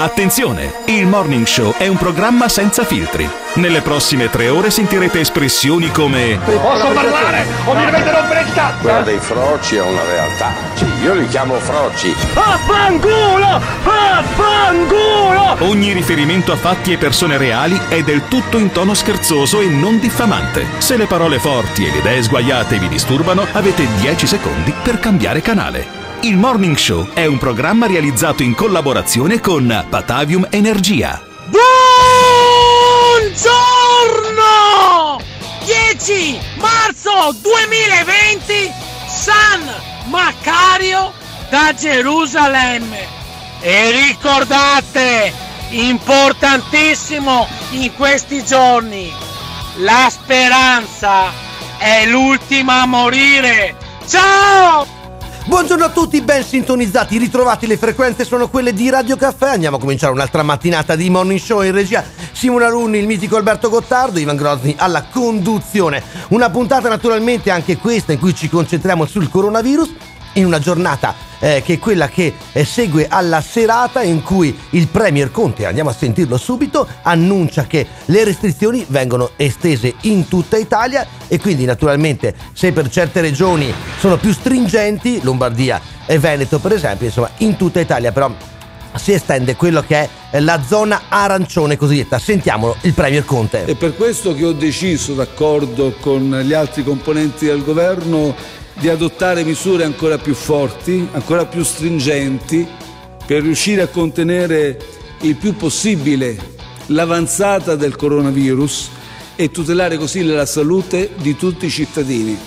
Attenzione! Il Morning Show è un programma senza filtri. Nelle prossime tre ore sentirete espressioni come Posso parlare o mi dovete rompere il cazzo? Quella dei froci è una realtà. Sì, io li chiamo froci. Affanculo! Affanculo! Ogni riferimento a fatti e persone reali è del tutto in tono scherzoso e non diffamante. Se le parole forti e le idee sguaiate vi disturbano, avete 10 secondi per cambiare canale. Il Morning Show è un programma realizzato in collaborazione con Patavium Energia. Buongiorno! 10 marzo 2020 San Macario da Gerusalemme. E ricordate, importantissimo in questi giorni, la speranza è l'ultima a morire. Ciao! Buongiorno a tutti, ben sintonizzati, ritrovati, le frequenze sono quelle di Radio Caffè. Andiamo a cominciare un'altra mattinata di Morning Show in regia. Simona Runni, il mitico Alberto Gottardo, Ivan Grozny alla conduzione. Una puntata naturalmente anche questa in cui ci concentriamo sul coronavirus in una giornata eh, che è quella che eh, segue alla serata in cui il Premier Conte, andiamo a sentirlo subito, annuncia che le restrizioni vengono estese in tutta Italia e quindi naturalmente se per certe regioni sono più stringenti, Lombardia e Veneto per esempio, insomma in tutta Italia però si estende quello che è la zona arancione cosiddetta. Sentiamolo il Premier Conte. È per questo che ho deciso, d'accordo con gli altri componenti del governo, di adottare misure ancora più forti, ancora più stringenti, per riuscire a contenere il più possibile l'avanzata del coronavirus e tutelare così la salute di tutti i cittadini,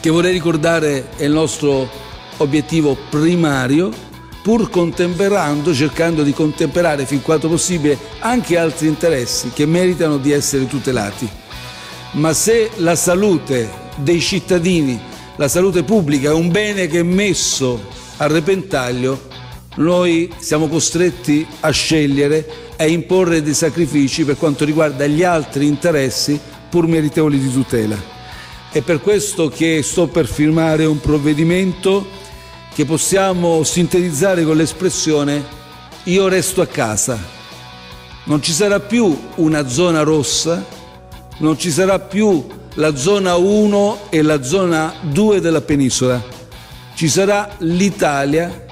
che vorrei ricordare è il nostro obiettivo primario, pur contemperando, cercando di contemperare fin quanto possibile anche altri interessi che meritano di essere tutelati. Ma se la salute dei cittadini la salute pubblica è un bene che messo a repentaglio, noi siamo costretti a scegliere e imporre dei sacrifici per quanto riguarda gli altri interessi pur meritevoli di tutela. È per questo che sto per firmare un provvedimento che possiamo sintetizzare con l'espressione io resto a casa. Non ci sarà più una zona rossa, non ci sarà più la zona 1 e la zona 2 della penisola. Ci sarà l'Italia,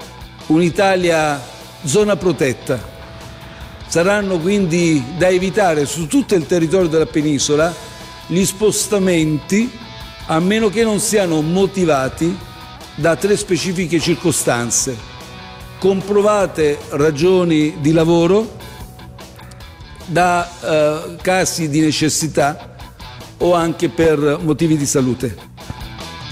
un'Italia zona protetta. Saranno quindi da evitare su tutto il territorio della penisola gli spostamenti a meno che non siano motivati da tre specifiche circostanze. Comprovate ragioni di lavoro, da eh, casi di necessità o anche per motivi di salute.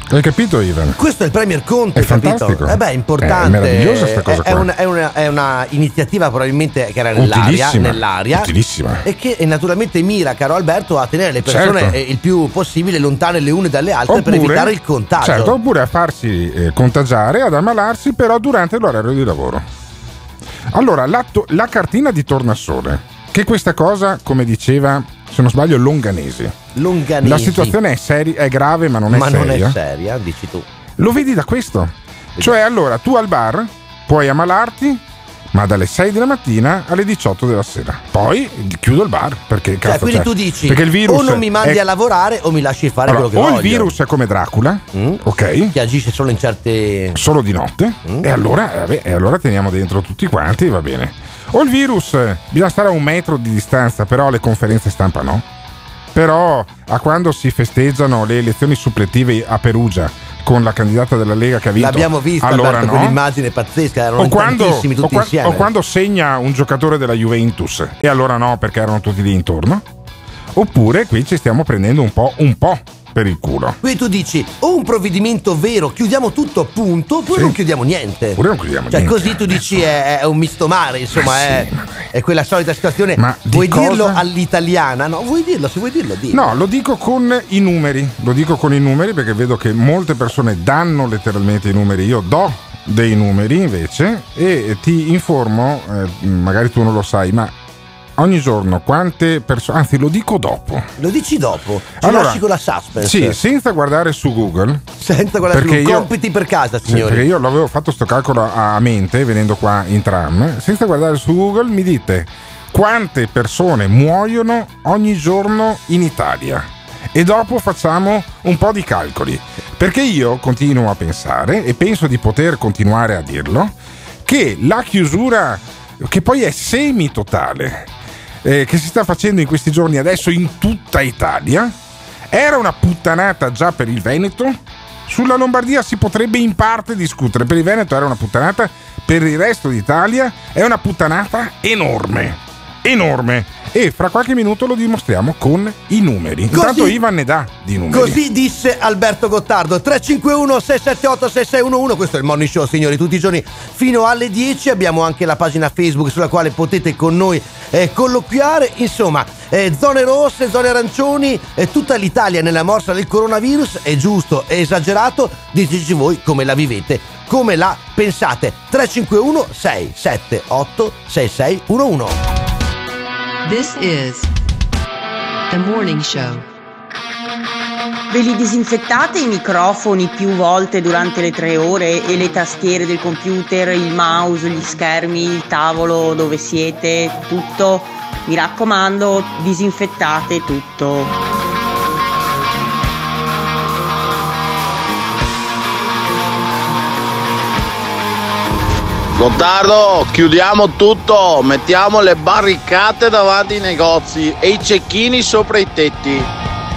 Hai capito Ivan? Questo è il Premier Conte, È capito? fantastico. Eh beh, è importante. È meravigliosa sta cosa È, qua. una, è una- è una iniziativa probabilmente che era nell'aria, Utilissima. nell'aria Utilissima. e che naturalmente mira, caro Alberto, a tenere le persone Certo. eh, il più possibile lontane le une dalle altre per evitare il contagio. Certo, oppure a farsi eh, contagiare, ad ammalarsi, però durante l'orario di lavoro. Allora, l'atto- la cartina di tornasole, che questa cosa, come diceva, se non sbaglio, Longanesi. Longanesi. La situazione è, seri- è grave, ma non è Ma seria. non è seria, dici tu. Lo vedi da questo? Cioè, allora, tu al bar puoi ammalarti, ma dalle 6 della mattina alle 18 della sera. Poi chiudo il bar, perché Cioè, cazzo quindi c'è? tu dici Perché il virus o non mi mandi è- a lavorare o mi lasci fare Allora, quello che o voglio. il virus è come Dracula, Mm? ok? che agisce solo in certe Solo di notte, Mm. e, allora, vabbè, e allora teniamo dentro tutti quanti, va bene. O il virus, bisogna stare a un metro di distanza, però alle conferenze stampa no. Però a quando si festeggiano le elezioni suppletive a Perugia con la candidata della Lega che ha vinto, L'abbiamo vista allora no. quell'immagine pazzesca, erano O quando, tantissimi tutti o qua- insieme. o quando segna un giocatore della Juventus e allora no perché erano tutti lì intorno. Oppure qui ci stiamo prendendo un po', un po' per il culo. Quindi tu dici o un provvedimento vero, chiudiamo tutto punto, oppure Sì. non chiudiamo niente. Oppure non chiudiamo cioè, niente. così tu dici è, è un misto mare, insomma, Ma sì, è, ma- è quella solita situazione. Ma vuoi dirlo cosa? all'italiana? No, vuoi dirlo, se vuoi dirlo, dillo. No, lo dico con i numeri, lo dico con i numeri perché vedo che molte persone danno letteralmente i numeri, io do dei numeri invece e ti informo, eh, magari tu non lo sai, ma ogni giorno quante persone, anzi lo dico dopo. Lo dici dopo. Ci Allora, lasci con la suspense. Sì, senza guardare su Google. Senza guardare su io- compiti per casa, Sì, perché signori. io l'avevo fatto sto calcolo a a mente venendo qua in tram, senza guardare su Google mi dite quante persone muoiono ogni giorno in Italia e dopo facciamo un po' di calcoli, perché io continuo a pensare e penso di poter continuare a dirlo che la chiusura che poi è semi-totale eh, che si sta facendo in questi giorni adesso in tutta Italia era una puttanata già per il Veneto. Sulla Lombardia si potrebbe in parte discutere. Per il Veneto era una puttanata, per il resto d'Italia è una puttanata enorme. Enorme. E fra qualche minuto lo dimostriamo con i numeri. Intanto Ivan ne dà di numeri. Così disse Alberto Gottardo. 351 678 6611 Questo è il Morning Show signori Tutti i giorni fino alle 10 Abbiamo anche la pagina Facebook Sulla quale potete con noi eh, colloquiare. Insomma eh, zone rosse, zone arancioni eh, Tutta l'Italia nella morsa del coronavirus. È giusto, è esagerato. Diteci voi come la vivete Come la pensate. 351 678 6611 This is the morning show. Ve li disinfettate i microfoni più volte durante le tre ore e le tastiere del computer, il mouse, gli schermi, il tavolo dove siete, tutto? Mi raccomando, disinfettate tutto. Gottardo, chiudiamo tutto, mettiamo le barricate davanti ai negozi e i cecchini sopra i tetti.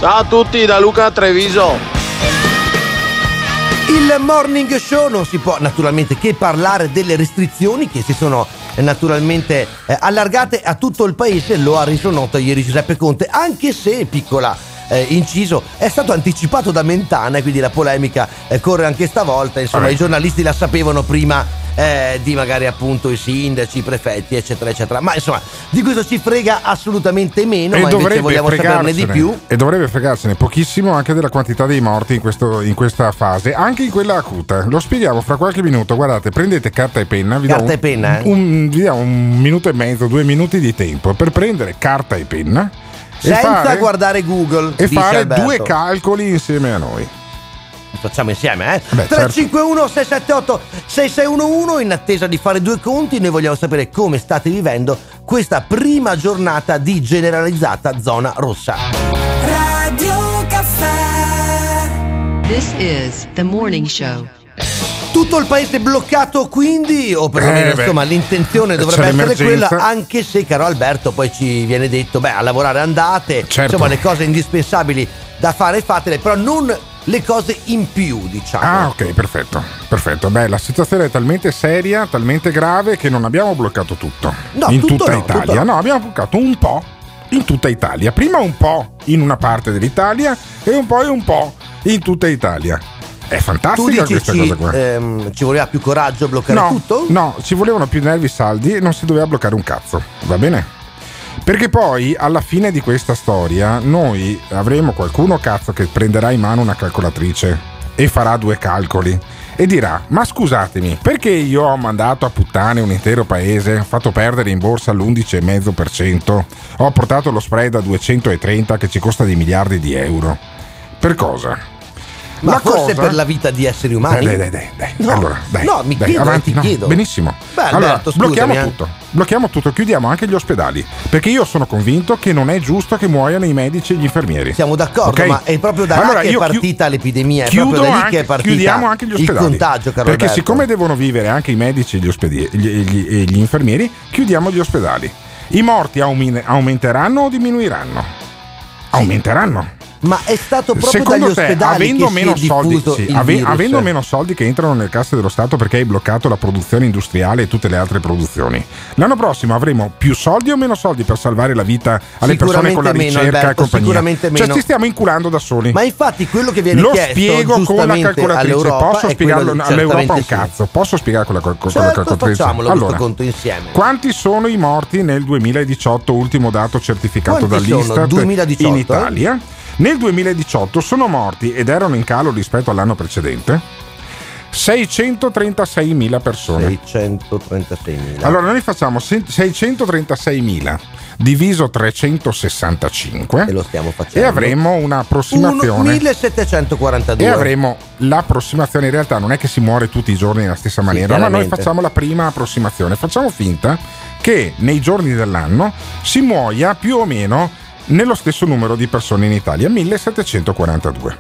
Ciao a tutti da Luca Treviso. Il morning show non si può naturalmente che parlare delle restrizioni che si sono eh, naturalmente eh, allargate a tutto il paese, lo ha reso noto ieri Giuseppe Conte, anche se piccola eh, inciso è stato anticipato da Mentana e quindi la polemica eh, corre anche stavolta, insomma Vabbè. i giornalisti la sapevano prima eh, di magari appunto i sindaci, i prefetti eccetera eccetera, ma insomma di questo ci frega assolutamente meno, ma invece vogliamo saperne di più. e dovrebbe fregarsene pochissimo anche della quantità dei morti in, questo- in questa fase, anche in quella acuta. Lo spieghiamo fra qualche minuto. Guardate, prendete carta e penna. Vi do Carta un- e penna, eh? un, vi diamo un minuto e mezzo, due minuti di tempo per prendere carta e penna. Senza fare- guardare Google e fare Alberto. due calcoli insieme a noi. facciamo insieme, eh? Beh, certo. 351 678 6611 in attesa di fare due conti, noi vogliamo sapere come state vivendo questa prima giornata di generalizzata zona rossa. Radio Caffè. This is the morning show. Tutto il paese bloccato quindi, o perlomeno Eh, beh, insomma l'intenzione dovrebbe essere quella, anche se caro Alberto poi ci viene detto, beh a lavorare andate, Certo. insomma le cose indispensabili da fare fatele, però non le cose in più diciamo. Ah, ok, perfetto. Perfetto. Beh, la situazione è talmente seria, talmente grave che non abbiamo bloccato tutto. No, in tutto tutta no, Italia. no. No, abbiamo bloccato un po' in tutta Italia. Prima un po' in una parte dell'Italia e un po' e un po' in tutta Italia. È fantastica dici questa ci, cosa qua. ehm, ci voleva più coraggio a bloccare no, tutto? no, ci volevano più nervi saldi e non si doveva bloccare un cazzo. Va bene? Perché poi alla fine di questa storia noi avremo qualcuno cazzo che prenderà in mano una calcolatrice e farà due calcoli e dirà ma scusatemi perché io ho mandato a puttane un intero paese, ho fatto perdere in borsa l'11,5%, ho portato lo spread a 230 che ci costa di miliardi di euro. Per cosa? Ma La forse cosa- per la vita di esseri umani? Dai, dai, dai, dai. No, allora, dai, no, mi dai, chiedo, avanti, ti no, chiedo. Benissimo. Beh, allora, Alberto, blocchiamo scusami, eh. tutto. Blocchiamo tutto, chiudiamo anche gli ospedali. Perché io sono convinto che non è giusto che muoiano i medici e gli infermieri. Siamo d'accordo, Ok? ma è proprio da Allora, là che è partita l'epidemia, è proprio da lì anche- che è partita chiudiamo anche gli il ospedali. contagio, caro Perché Alberto. siccome devono vivere anche i medici e gli, ospedi- gli- gli- gli infermieri, chiudiamo gli ospedali. I morti aumenteranno o diminuiranno? Aumenteranno. Ma è stato proprio Secondo dagli te, ospedali avendo che meno si è soldi, diffuso sì, ave- avendo meno soldi che entrano nelle casse dello Stato perché hai bloccato la produzione industriale e tutte le altre produzioni, l'anno prossimo avremo più soldi o meno soldi per salvare la vita alle persone con la meno, ricerca e Alberto, compagnia? sicuramente Cioè, meno. ci stiamo inculando da soli. Ma infatti quello che viene Lo chiesto spiego con la calcolatrice. Posso spiegarlo di- all'Europa un sì. cazzo? Posso spiegare con la, con con la Certo, calcolatrice? allora, conto insieme. quanti sono i morti nel 2018, ultimo dato certificato Quanti dall'Istat 2018, in eh? Nel 2018 sono morti ed erano in calo rispetto all'anno precedente 636.000 persone. 636.000. Allora noi facciamo se- 636.000 diviso 365 e lo stiamo facendo. e avremo un'approssimazione. 1742. E avremo l'approssimazione, in realtà non è che si muore tutti i giorni nella stessa maniera, ma noi facciamo la prima approssimazione. Facciamo finta che nei giorni dell'anno si muoia più o meno nello stesso numero di persone in Italia, 1742.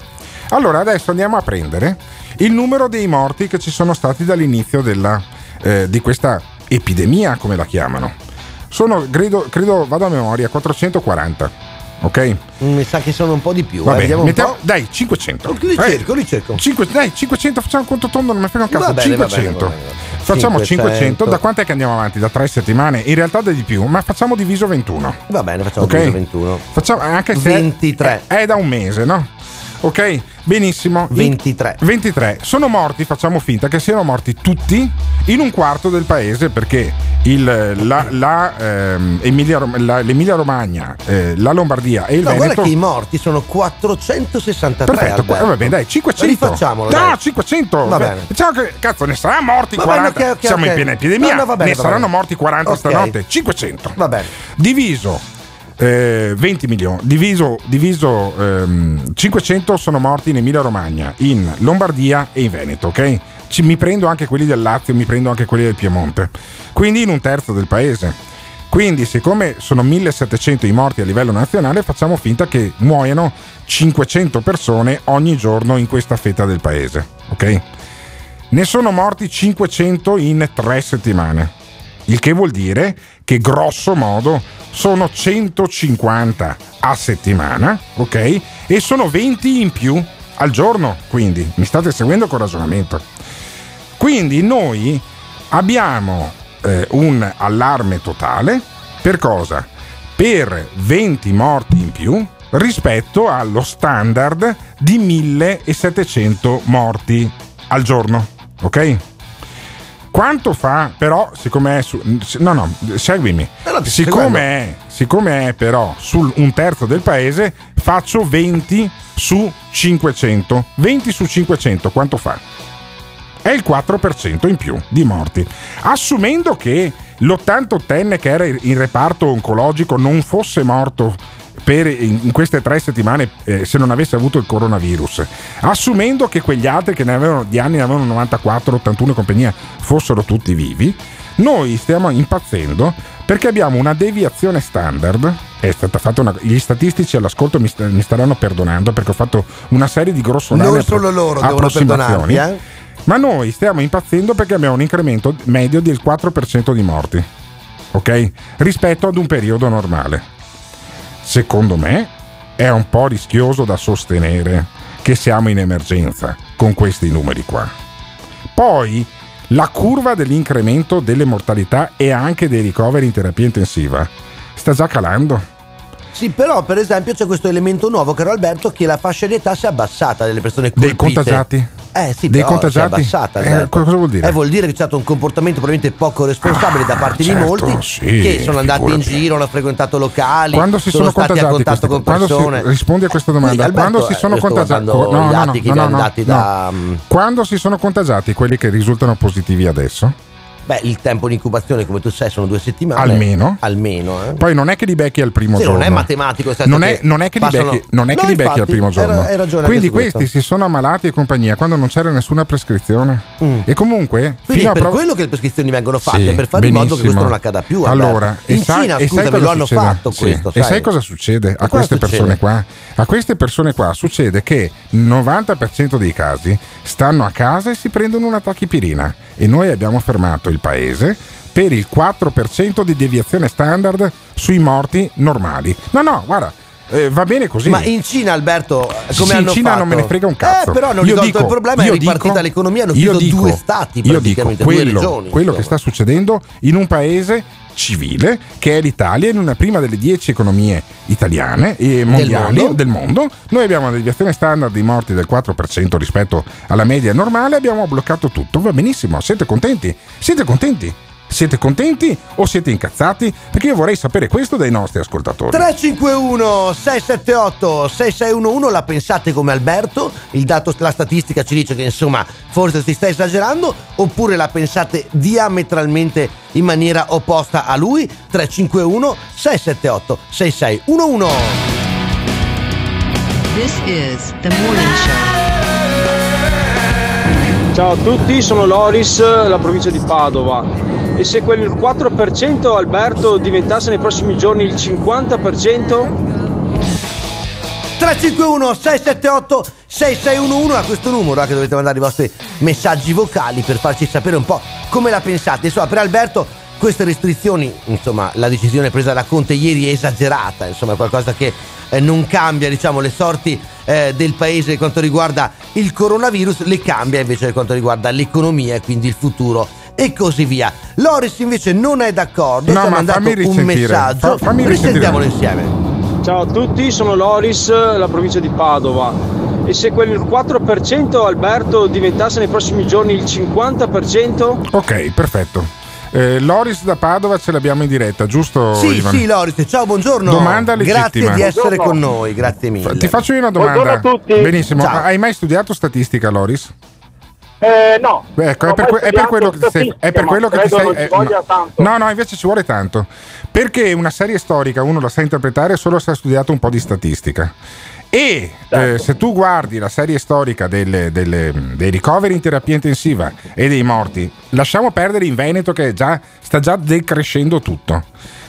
Allora adesso andiamo a prendere il numero dei morti che ci sono stati dall'inizio della, eh, di questa epidemia, come la chiamano. Sono, credo, credo, vado a memoria, 440. Ok? Mi sa che sono un po' di più. Va eh, mettiamo- po'. dai, 500. Li Eh, cerco, li cerco. Cinque- dai, 500 facciamo un conto tondo, non mi frega un cazzo. Bene, va 500. bene, va bene, va bene. Facciamo 500. 500. Da quant'è che andiamo avanti? Da tre settimane? In realtà da di più, ma facciamo diviso 21. Va bene, facciamo Ok. diviso 21. Facciamo anche se 23. È, è da un mese, no? Ok, benissimo. In- 23. 23. Sono morti, facciamo finta che siano morti tutti in un quarto del paese perché il- la, la, ehm, Emilia, la- l'Emilia Romagna, eh, la Lombardia e il No, guarda Veneto. che i morti sono 463. Perfetto, Alberto. eh, va bene, dai, 500. Rifacciamolo. No, dai. 500. Va bene. Diciamo che cazzo ne saranno morti Va bene, 40. ok, ok, Siamo ok. in piena epidemia. No, no, va bene, ne va saranno bene. morti 40 Ok. stanotte. 500. Va bene. Diviso eh, 20 milioni. Diviso, diviso ehm, 500 sono morti in Emilia Romagna, in Lombardia e in Veneto, ok? Ci- mi prendo anche quelli del Lazio, mi prendo anche quelli del Piemonte. Quindi in un terzo del paese. Quindi, siccome sono 1700 i morti a livello nazionale, facciamo finta che muoiano 500 persone ogni giorno in questa fetta del paese. Ok? Ne sono morti 500 in tre settimane. Il che vuol dire che grosso modo sono 150 a settimana, ok? E sono 20 in più al giorno, quindi mi state seguendo con ragionamento. Quindi noi abbiamo eh, un allarme totale per cosa? Per 20 morti in più rispetto allo standard di 1700 morti al giorno, ok? Quanto fa però, siccome è su... No, no, seguimi. no, ti Siccome è, siccome è però su un terzo del paese, faccio 20 su 500. 20 su 500, quanto fa? È il 4% in più di morti. Assumendo che l'88enne che era in reparto oncologico non fosse morto per in queste tre settimane eh, se non avesse avuto il coronavirus, assumendo che quegli altri che ne avevano di anni ne avevano 94, 81 e compagnia fossero tutti vivi, noi stiamo impazzendo perché abbiamo una deviazione standard. È stata fatta una, gli statistici all'ascolto mi, sta- mi staranno perdonando perché ho fatto una serie di grossolane Non solo loro approssimazioni. eh. Ma noi stiamo impazzendo perché abbiamo un incremento medio del 4% di morti, ok? Rispetto ad un periodo normale. Secondo me è un po' rischioso da sostenere che siamo in emergenza con questi numeri qua. Poi la curva dell'incremento delle mortalità e anche dei ricoveri in terapia intensiva sta già calando. Sì, però per esempio c'è questo elemento nuovo, caro Alberto, che la fascia di età si è abbassata delle persone colpite. Dei contagiati? Eh sì, Dei contagiati? abbassata. Eh, Alberto. cosa vuol dire? Eh, vuol dire che c'è stato un comportamento probabilmente poco responsabile da parte certo, di molti sì, che sono andati in giro, hanno frequentato locali, Quando si sono, stati a contatto questi- con quando si- persone. rispondi a questa domanda. Sì, Alberto, quando si eh, sono contagiati, no, no, no, no, no, no. da mm, Quando si sono contagiati quelli che risultano positivi adesso, beh, il tempo di incubazione, come tu sai, sono due settimane. Almeno? Almeno, eh. poi non è che li becchi al primo Sì, giorno. non è matematico, è non, è, che non è che li passano- becchi, non è che No, li becchi al infatti, primo giorno. hai ragione Quindi questi questo. si sono ammalati e compagnia quando non c'era nessuna prescrizione. Mm. E comunque, Quindi è per prova- quello che le prescrizioni vengono fatte, Sì, per fare in modo che benissimo. questo non accada più. Allora, e in sai- Cina, e sai scusami, lo hanno succede? fatto Sì. questo. E sai cosa succede a queste succede? persone qua? A queste persone qua succede che il 90% dei casi stanno a casa e si prendono una tachipirina e noi abbiamo fermato il paese per il 4% di deviazione standard sui morti normali. No, no, guarda, eh, va bene così. Ma in Cina, Alberto, come Sì, in Cina fatto? non me ne frega un cazzo. Eh, però hanno Io risolto dico- il problema, è ripartita dico- l'economia, hanno io chiuso dico- due stati io dico quello, regioni. quello che sta succedendo in un paese civile che è l'Italia, in una prima delle dieci economie italiane e mondiali mondo. del mondo. Noi abbiamo una deviazione standard di morti del 4% rispetto alla media normale, abbiamo bloccato tutto. Va benissimo, siete contenti? Siete contenti? Siete contenti o siete incazzati? Perché io vorrei sapere questo dai nostri ascoltatori. 351 678 6611 la pensate come Alberto? Il dato, la statistica ci dice che insomma forse si sta esagerando oppure la pensate diametralmente in maniera opposta a lui? 351 678 6611 This is the morning show. Ciao a tutti, sono Loris, la provincia di Padova. E se quel 4% Alberto diventasse nei prossimi giorni il 50%? 351 678 6611 a questo numero eh, che dovete mandare i vostri messaggi vocali per farci sapere un po' come la pensate. Insomma, per Alberto queste restrizioni, insomma, la decisione presa da Conte ieri è esagerata, insomma, qualcosa che eh, non cambia, diciamo, le sorti eh, del paese per quanto riguarda il coronavirus, le cambia invece per quanto riguarda l'economia e quindi il futuro e così via. Loris invece non è d'accordo, No, ci ha ma mandato fammi un messaggio. Fa-. Risentiamolo insieme. Ciao a tutti, sono Loris, la provincia di Padova. E se quel 4% Alberto diventasse nei prossimi giorni il 50%? Ok, perfetto. Eh, Loris da Padova ce l'abbiamo in diretta, giusto Sì, Ivan? sì, Loris, ciao, buongiorno. Domanda legittima. Grazie di essere Buongiorno. con noi, grazie mille. Ti faccio io una domanda. Buongiorno a tutti. Benissimo. Ciao. Hai mai studiato statistica, Loris? Eh, no. Ecco, è per, que- è per quello che ti sei. È per quello che ti sei. eh, no. no, no, invece ci vuole tanto. Perché una serie storica uno la sa interpretare solo se ha studiato un po' di statistica. E Certo. eh, se tu guardi la serie storica delle- delle- dei ricoveri in terapia intensiva e dei morti, lasciamo perdere in Veneto che già- sta già decrescendo tutto.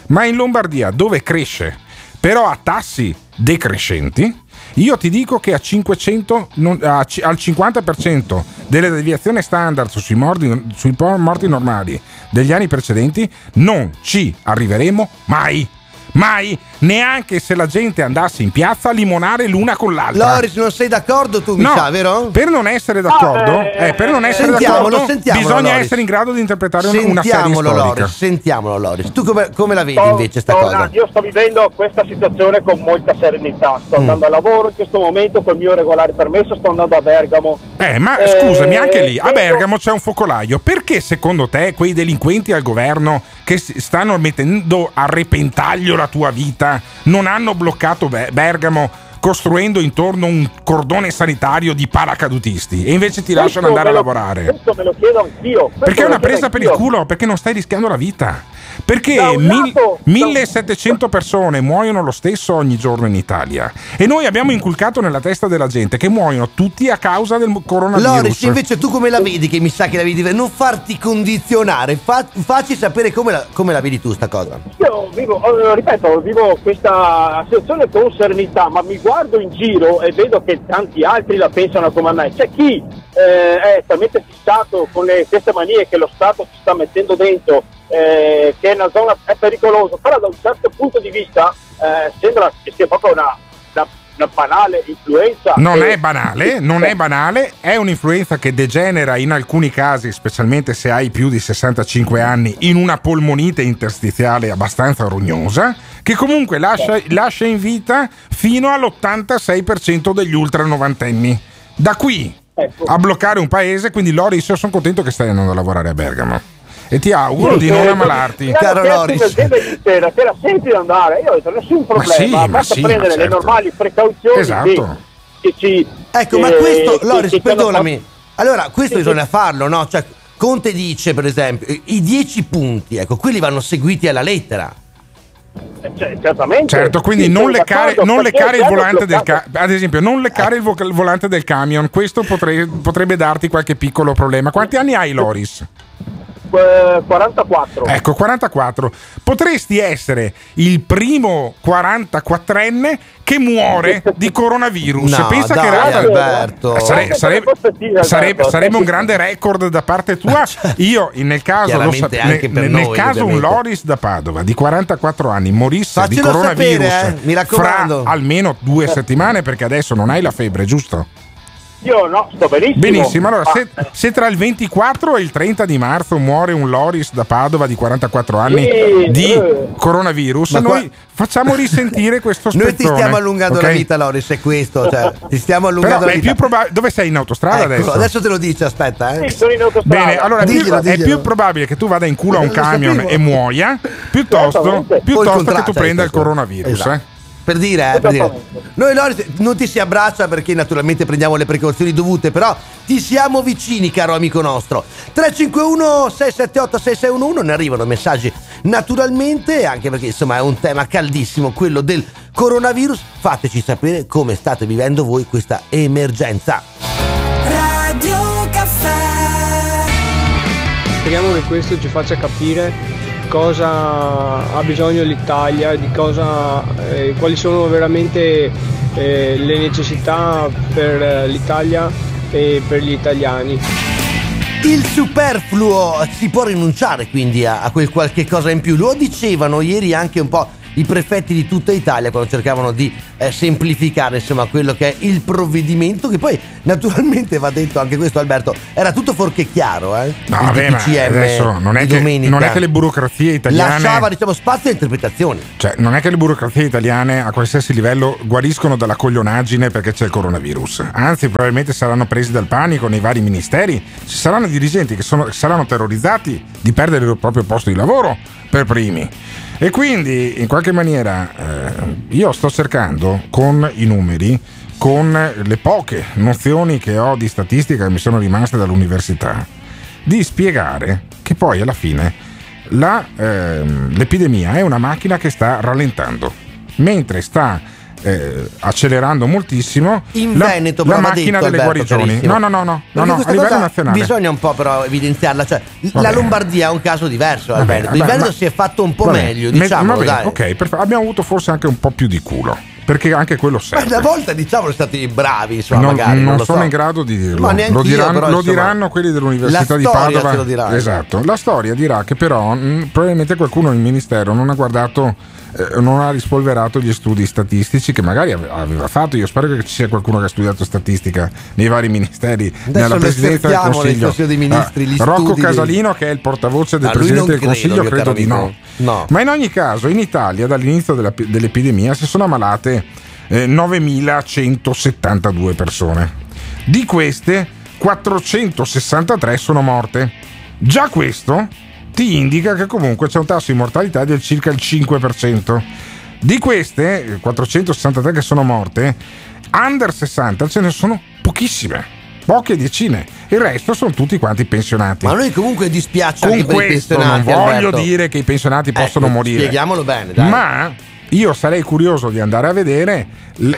Ma in Lombardia, dove cresce, però a tassi decrescenti, io ti dico che a 500, non- a al 50% delle deviazioni standard sui morti, sui morti normali degli anni precedenti non ci arriveremo mai. Mai, neanche se la gente andasse in piazza a limonare l'una con l'altra. Loris, non sei d'accordo tu, mi No, sa, vero? Per non essere d'accordo, Ah, eh, eh, per non essere sentiamolo, d'accordo sentiamolo, bisogna Loris. essere in grado di interpretare un- una serie Sentiamolo, storica. Loris, sentiamolo, Loris. Tu come, come la vedi Sto- invece sta sto- cosa? Io sto vivendo questa situazione con molta serenità. Sto Mm. andando a lavoro in questo momento col mio regolare permesso, sto andando a Bergamo. Eh, ma Eh, scusami, anche lì a Bergamo c'è un focolaio. Perché secondo te quei delinquenti al governo che stanno mettendo a repentaglio la tua vita non hanno bloccato Be- Bergamo costruendo intorno un cordone sanitario di paracadutisti e invece ti lasciano Questo andare a lavorare? Questo me lo chiedo anch'io. Perché è una presa per il culo? Perché non stai rischiando la vita. Perché lato- 1700 persone muoiono lo stesso ogni giorno in Italia e noi abbiamo inculcato nella testa della gente che muoiono tutti a causa del coronavirus. Loris, invece tu come la vedi? Che mi sa che la vedi Non farti condizionare, fa- facci sapere come la, come la vedi tu sta cosa. Io vivo, eh, ripeto, vivo questa situazione con serenità, ma mi guardo in giro e vedo che tanti altri la pensano come me. C'è chi eh, è talmente fissato con le- queste manie che lo Stato ci sta mettendo dentro, eh, che è una zona è pericoloso, però da un certo punto di vista eh, sembra che sia proprio una, una- una banale influenza. Non E- è banale, non è banale, è un'influenza che degenera in alcuni casi, specialmente se hai più di 65 anni, in una polmonite interstiziale abbastanza rognosa, che comunque lascia, lascia in vita fino all'86% degli ultra novantenni. Da qui a bloccare un paese, quindi Loris, io sono contento che stai andando a lavorare a Bergamo. E ti auguro di non ammalarti. Caro Loris. Te la senti di andare, io ho detto nessun problema, sì, ma basta sì, ma prendere le certo. normali precauzioni Esatto. che, che ci... Ecco, ma che- questo, che- Loris, perdonami. Allora, questo Sì, bisogna sì. farlo, no? Cioè, Conte dice, per esempio, i 10 punti, ecco, quelli vanno seguiti alla lettera. Fatto- cioè, certamente. Certo, quindi Sì, non leccare, non leccare il volante del camion. Ad esempio, non leccare il, vo- il volante del camion. Questo potre- potrebbe darti qualche piccolo problema. Quanti anni hai, Loris? Eh, 44. Ecco, 44. Potresti essere il primo 44enne che muore di coronavirus. No, Pensa dai, che rata- Alberto. Sare- sarebbe, sarebbe- Alberto. sarebbe un grande record da parte tua. Io, nel caso, lo anche nel, per nel noi, caso un. Loris da Padova di 44 anni morisse di Faccelo coronavirus sapere, eh, mi raccomando. fra almeno due settimane, perché adesso non hai la febbre, giusto? Io no, sto benissimo. Benissimo, allora Ma- se, se tra il 24 e il 30 di marzo muore un Loris da Padova di 44 anni Sì, di eh. coronavirus, Ma qua- noi facciamo risentire questo spezzone. Noi ti stiamo allungando ok? la vita, Loris, è questo. Cioè, ti stiamo allungando Però la vita. più probabile. Dove sei in autostrada Ecco, adesso? adesso te lo dice, aspetta, eh. Sì, sono in autostrada. Bene, allora è più- Diglielo, è diglielo. più probabile che tu vada in culo a un camion e muoia piuttosto, piuttosto che tu prenda il questo. coronavirus. Esatto. eh. Per dire, eh, per dire. Noi Loris non ti si abbraccia perché naturalmente prendiamo le precauzioni dovute, però ti siamo vicini, caro amico nostro. 351 678 6611 ne arrivano messaggi naturalmente, anche perché insomma è un tema caldissimo, quello del coronavirus. Fateci sapere come state vivendo voi questa emergenza. Radio Caffè. Speriamo che questo ci faccia capire cosa ha bisogno l'Italia, di cosa, eh, quali sono veramente eh, le necessità per l'Italia e per gli italiani. Il superfluo si può rinunciare quindi a, a quel qualche cosa in più. Lo dicevano ieri anche un po' i prefetti di tutta Italia quando cercavano di eh, semplificare insomma quello che è il provvedimento che poi naturalmente va detto anche questo Alberto era tutto fuorché chiaro eh? No, il vabbè, DPCM adesso non è, che, non è che le burocrazie italiane. lasciava diciamo spazio a interpretazioni Cioè, non è che le burocrazie italiane a qualsiasi livello guariscono dalla coglionaggine perché c'è il coronavirus. Anzi, probabilmente saranno presi dal panico nei vari ministeri. Ci saranno dirigenti che sono- saranno terrorizzati di perdere il proprio posto di lavoro per primi. E quindi, in qualche maniera, eh, io sto cercando con i numeri, con le poche nozioni che ho di statistica che mi sono rimaste dall'università, di spiegare che poi alla fine la, ehm, l'epidemia è una macchina che sta rallentando, mentre sta eh, accelerando moltissimo in la, Veneto la macchina detto, delle Alberto, guarigioni. carissimo. No, no, no, no, no, a livello nazionale. bisogna un po' però evidenziarla cioè la Vabbè. Lombardia è un caso diverso Vabbè, Alberto il vabbè, Veneto ma- si è fatto un po' Vabbè, meglio me- diciamolo va bene, dai Ok, perfetto. Abbiamo avuto forse anche un po' più di culo. Perché anche quello Ma serve. una volta diciamo stati bravi, insomma, non, magari. non Non sono so. in grado di dirlo. Ma lo diranno, però, lo diranno quelli dell'Università di Padova. dirà, esatto. La storia dirà che però mh, probabilmente qualcuno nel ministero non ha guardato, eh, non ha rispolverato gli studi statistici che magari ave- aveva fatto. Io spero che ci sia qualcuno che ha studiato statistica nei vari ministeri, nella lo presidenza del Consiglio. Consiglio dei Ministri, gli Ah, Rocco studi dei- Casalino, che è il portavoce del Ah, presidente del Consiglio, credo, mio credo di no. No. Ma in ogni caso, in Italia, dall'inizio della- dell'epidemia, si sono ammalate eh, 9.172 persone. Di queste, 463 sono morte. Già questo ti indica che comunque c'è un tasso di mortalità del circa il 5%. Di queste, eh, 463 che sono morte, under 60 ce ne sono pochissime. Poche decine, il resto sono tutti quanti pensionati. Ma noi comunque dispiace Con questo non voglio Alberto. dire che i pensionati possono Ecco, morire. Spieghiamolo bene, dai. Ma io sarei curioso di andare a vedere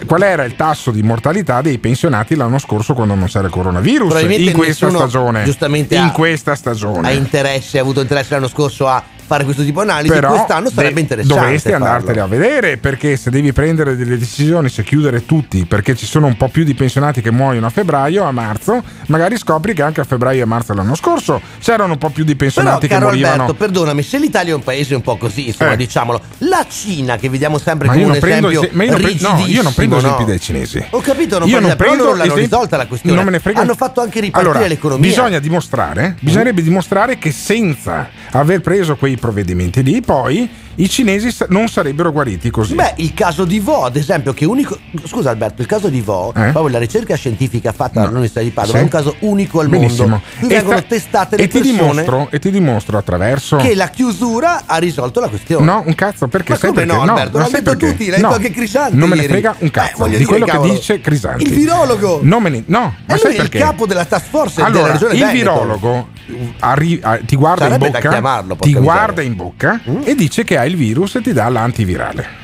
qual era il tasso di mortalità dei pensionati l'anno scorso quando non c'era il coronavirus in questa stagione. giustamente in ha- questa stagione. ha interesse, ha avuto interesse l'anno scorso a fare questo tipo di analisi, Però quest'anno sarebbe interessante. Dovresti farlo. andartene a vedere perché se devi prendere delle decisioni, se chiudere tutti, perché ci sono un po' più di pensionati che muoiono a febbraio, a marzo, magari scopri che anche a febbraio e a marzo dell'anno scorso c'erano un po' più di Però, pensionati che caro morivano. Alberto, perdonami, se l'Italia è un paese un po' così, insomma, Eh. diciamolo, la Cina che vediamo sempre Ma come un esempio ese- ma io pre- no, io non prendo rigidissimo, esempi no? dai cinesi. Ho capito, non Io non prendo loro l'hanno esempi- risolta la questione. non me ne frega Hanno fatto anche ripartire Allora, l'economia. Bisogna dimostrare, bisognerebbe dimostrare che senza aver preso quei provvedimenti lì, poi i cinesi non sarebbero guariti così. Beh, il caso di Vo, ad esempio, che unico. Scusa Alberto, il caso di Vo, Eh? proprio la ricerca scientifica fatta all'Università di Padova, Sì. è un caso unico al Benissimo. mondo. Qui E vengono sta- testate le e ti, persone dimostro, e ti dimostro attraverso. che la chiusura ha risolto la questione. No, un cazzo, perché Ma come perché? no, Alberto? L'hanno sai detto perché? tutti, l'hai No, detto anche Crisanti Non me ne frega un Eh, cazzo voglio di dire, quello che cavolo. dice Crisanti. Il virologo! Non me ne, no, ma E sai è il perché? capo della task force della Allora, regione il virologo arri- ti guarda Sarebbe in bocca, chiamarlo, ti guarda in bocca e dice che ha il virus e ti dà l'antivirale.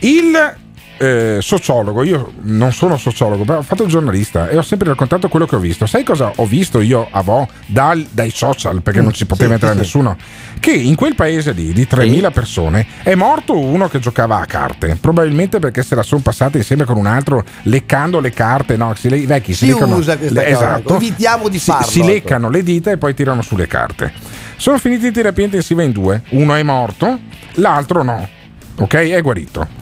Il eh, sociologo, io non sono sociologo, però ho fatto il giornalista e ho sempre raccontato quello che ho visto. Sai cosa ho visto io a Vo dal- dai social, perché non ci poteva sì, entrare sì, nessuno? Che in quel paese lì di 3.000 persone è morto uno che giocava a carte, probabilmente perché se la sono passata insieme con un altro leccando le carte, no, si le- i vecchi si, Si leccano usa questa le- cosa, esatto, evitiamo di si, farlo, si ecco. leccano le dita e poi tirano sulle carte. Sono finiti in terapia intensiva in due, uno è morto, l'altro no, ok? È guarito.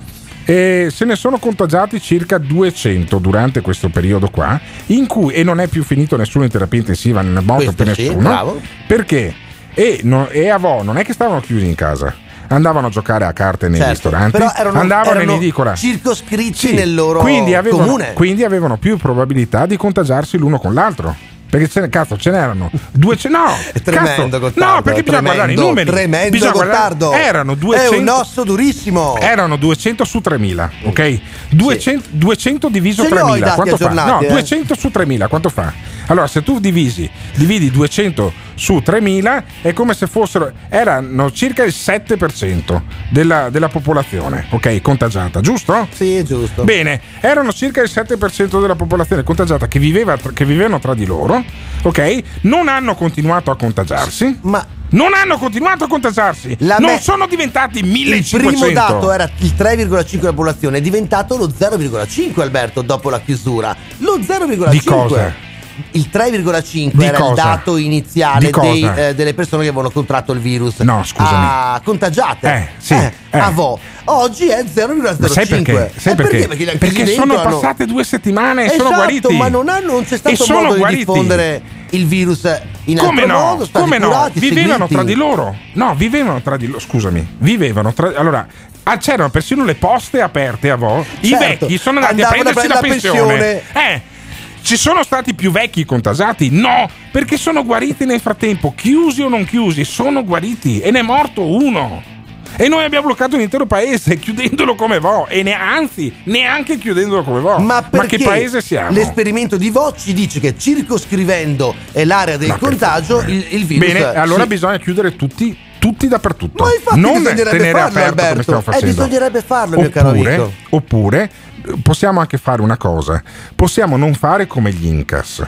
E se ne sono contagiati circa 200 durante questo periodo qua, in cui, e non è più finito nessuno in terapia intensiva, non è morto per sì, nessuno. bravo. Perché? E, no- e Avò non è che stavano chiusi in casa, andavano a giocare a carte nei Certo, ristoranti, erano, andavano erano in edicola. circoscritti Sì, nel loro quindi avevano, comune. quindi avevano più probabilità di contagiarsi l'uno con l'altro. Perché ce ne, cazzo, ce n'erano 200. No, Tremendo, cazzo, Gottardo, no, perché bisogna tremendo, guardare i numeri. Tremendo, Bisogna guardare- Gottardo. erano È 200. un osso durissimo. Erano 200 su 3000, ok? 200, 200 diviso Ce li ho i 3000, dati quanto fa? No, eh. 200 su 3000, quanto fa? Allora, se tu divisi, dividi 200 su 3000, è come se fossero, erano circa il 7% della, della popolazione, ok? Contagiata, giusto? Sì, giusto. Bene, erano circa il 7% della popolazione contagiata che, viveva, che vivevano tra di loro, ok? Non hanno continuato a contagiarsi. Ma non hanno continuato a contagiarsi. La non me- sono diventati il 1500. primo dato era il 3,5 della popolazione, è diventato lo 0,5 Alberto dopo la chiusura. Lo 0,5 Di cosa? Il 3,5 Di era il cosa? dato iniziale dei, eh, delle persone che avevano contratto il virus. No, scusami. Ah, contagiate. Eh, sì, eh. Avo. Oggi è 0,05. Ma sai perché? Sai Eh, perché? Perché, gli Perché chiusi sono hanno- passate due settimane e esatto, sono guariti. ma non, hanno, non c'è stato modo guariti. di diffondere il virus in Come no? modo. Come no? curati, Vivevano seguiti. tra di loro. No, vivevano tra di loro. Scusami, vivevano tra. Allora. ah, c'erano persino le poste aperte a Vo. I Certo, vecchi sono andati a andavano a prendersi la la pensione. Eh, ci sono stati più vecchi contagiati? No, perché sono guariti nel frattempo, chiusi o non chiusi, sono guariti e ne è morto uno. E noi abbiamo bloccato un intero paese chiudendolo come Vo. E ne, anzi, neanche chiudendolo come Vo. Ma, perché che paese siamo? L'esperimento di Vo ci dice che circoscrivendo eh, l'area del Ma contagio il, il virus. Bene, allora si- bisogna chiudere tutti, tutti dappertutto. Ma infatti non tenere farlo, aperto come Alberto. stiamo Eh, facendo. bisognerebbe farlo, mio caro oppure, amico. oppure eh, possiamo anche fare una cosa: possiamo non fare come gli Incas.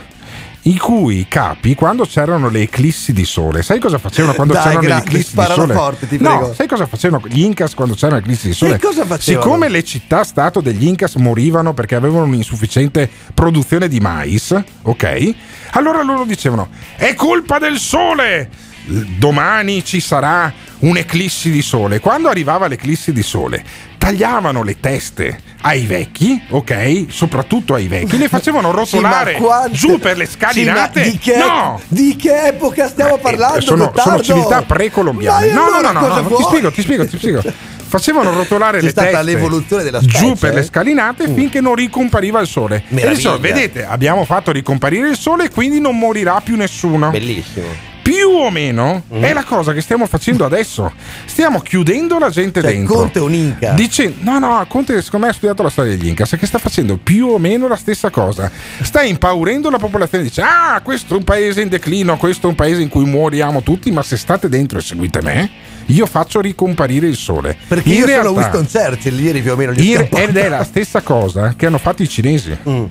I cui capi, quando c'erano le eclissi di sole, sai cosa facevano quando Dai, c'erano le grazie, eclissi di sole? forte, ti no, prego. sai cosa facevano gli Incas quando c'erano le eclissi di sole? Siccome le città-stato degli Incas morivano perché avevano un'insufficiente produzione di mais, ok? Allora loro dicevano: è colpa del sole! Domani ci sarà un'eclissi di sole. Quando arrivava l'eclissi di sole, tagliavano le teste ai vecchi, ok? Soprattutto ai vecchi, le facevano Sì, rotolare quante- giù per le Sì, scalinate. ma di, che, no! di che epoca stiamo parlando? Eh, sono, Gottardo? sono civiltà precolombiane. No, no, allora no, no, no, vuoi? ti spiego, ti spiego, ti spiego. Facevano rotolare C'è le teste l'evoluzione della giù specie, per eh? le scalinate finché non ricompariva il sole. E Meraviglia. dicevano, vedete, abbiamo fatto ricomparire il sole e quindi non morirà più nessuno. Bellissimo. Più o meno è la cosa che stiamo facendo adesso. Stiamo chiudendo la gente Cioè, dentro. Conte è un Inca. Dice, no, no, Conte secondo me ha studiato la storia degli Incas che sta facendo più o meno la stessa cosa. Sta impaurendo la popolazione. Dice, ah, questo è un paese in declino, questo è un paese in cui moriamo tutti, ma se state dentro e seguite me, io faccio ricomparire il sole. Perché In io sono realtà- Winston Churchill, ieri più o meno gli in- ed è la stessa cosa che hanno fatto i cinesi. Mm.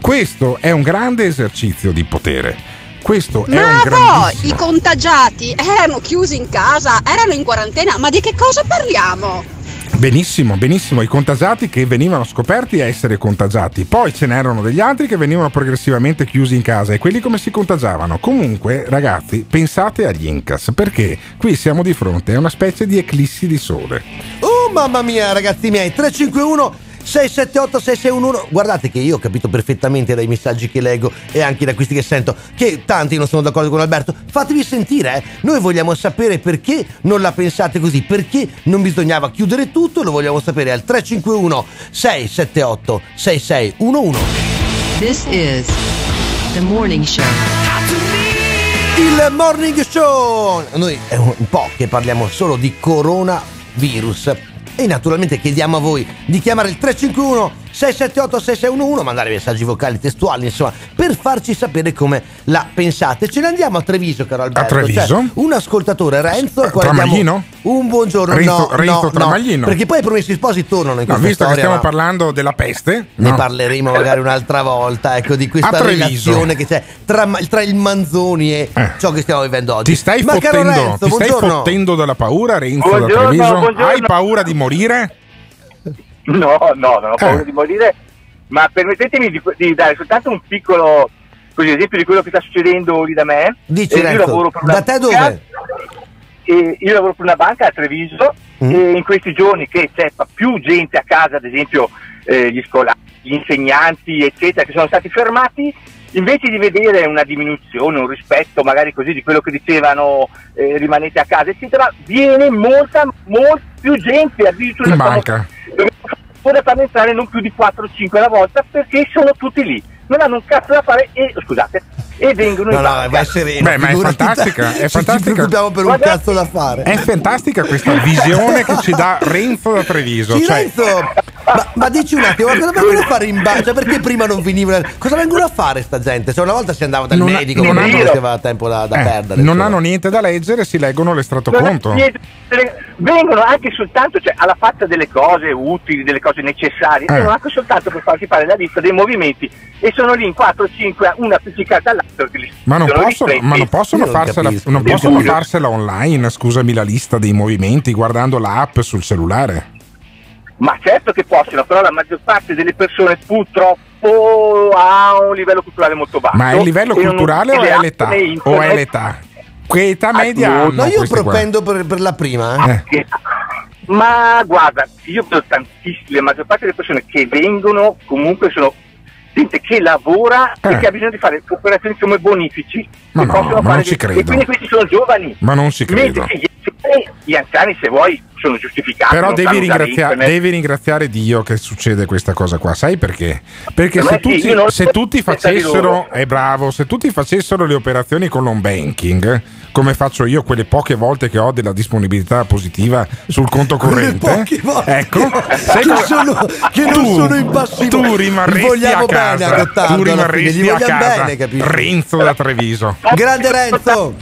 Questo è un grande esercizio di potere. Questo è un Ma poi grandissimo i contagiati erano chiusi in casa, erano in quarantena, ma di che cosa parliamo? Benissimo, benissimo, i contagiati che venivano scoperti a essere contagiati, poi ce n'erano degli altri che venivano progressivamente chiusi in casa e quelli come si contagiavano? Comunque, ragazzi, pensate agli Incas, perché qui siamo di fronte a una specie di eclissi di sole. Oh mamma mia ragazzi miei 351 678 6611 Guardate che io ho capito perfettamente dai messaggi che leggo e anche da questi che sento Che tanti non sono d'accordo con Alberto Fatevi sentire eh Noi vogliamo sapere perché non la pensate così Perché non bisognava chiudere tutto Lo vogliamo sapere al 351 678 6611 This is the morning show. Il Morning Show! Noi è un po' che parliamo solo di coronavirus. E naturalmente chiediamo a voi di chiamare il 351 678 6611, mandare messaggi vocali, testuali, insomma, per farci sapere come la pensate. Ce ne andiamo a Treviso, caro Alberto. A Treviso? Cioè, un ascoltatore, Renzo, diamo Tramaglino? Un buongiorno. Renzo- no, Renzo no, Tramaglino? no, perché poi i promessi sposi tornano in No, questa visto che storia, stiamo ma- parlando della peste, ne no? parleremo magari un'altra volta, ecco, di questa relazione che c'è tra, tra il Manzoni e ciò che stiamo vivendo oggi. Ti stai, Ma fottendo, Renzo, ti stai fottendo dalla paura, Renzo da Buongiorno, Treviso? buongiorno. Hai paura di morire? No, no, non ho paura Eh. di morire, ma permettetemi di, di dare soltanto un piccolo così, esempio di quello che sta succedendo lì da me. Dici Eh, io lavoro per una da te dove? e io lavoro per una banca a Treviso e in questi giorni che c'è più gente a casa, ad esempio eh, gli scolari, gli insegnanti, eccetera, che sono stati fermati, invece di vedere una diminuzione, un rispetto magari così di quello che dicevano eh, rimanete a casa, eccetera, viene molta, molta più gente, addirittura In banca. dobbiamo pure farne entrare non più di 4-5 alla volta perché sono tutti lì, non hanno un cazzo da fare e, scusate, e vengono No, in no, vai sereno. Beh, ma è fantastica, è Ci- fantastica. Ci preoccupiamo per un Guarda- cazzo da fare. È fantastica questa visione che ci dà Renzo da Treviso. Sì, cioè, Renzo, ma, ma dici un attimo, ma cosa vengono a fare in banca? Cioè, perché prima non venivano? Cosa vengono a fare sta gente? Cioè, una volta si andava dal Non medico, non quando hanno- non aveva tempo da, da eh, perdere. non insomma. hanno niente da leggere, si leggono l'estratto conto. vengono anche soltanto cioè, alla faccia delle cose utili, delle cose necessarie, Eh. vengono anche soltanto per farsi fare la lista dei movimenti e sono lì in 4-5, una appiccicata all'altro. Ma non sono possono, ma non possono farsela, capisco. non possono farsela online, scusami, la lista dei movimenti guardando l'app sul cellulare. Ma certo che possono, però la maggior parte delle persone purtroppo ha un livello culturale molto basso. Ma è il livello culturale o è l'età? O è l'età? Che età Ah, media no, hanno No, io propendo per, per la prima. eh. Eh. Ma guarda, io vedo tantissime, la maggior parte delle persone che vengono comunque sono gente che lavora Eh. e che ha bisogno di fare operazioni come bonifici. Ma no, possono ma fare non ci credo. E quindi questi sono giovani. Ma non ci credo. Gli anziani, gli anziani, se vuoi, sono giustificati. Però devi, ringrazia- devi ringraziare Dio che succede questa cosa qua, sai perché? Perché Per se sì, tutti, se tutti facessero, è bravo, se tutti facessero le operazioni con l'home banking, come faccio io quelle poche volte che ho della disponibilità positiva sul conto corrente, ecco, sai Che sono- che non sono impassibili. Tu Gli rimarresti vogliamo a bene casa, Gottardo, tu rimarresti a casa, bene, capisci? Renzo da Treviso. Grande Renzo,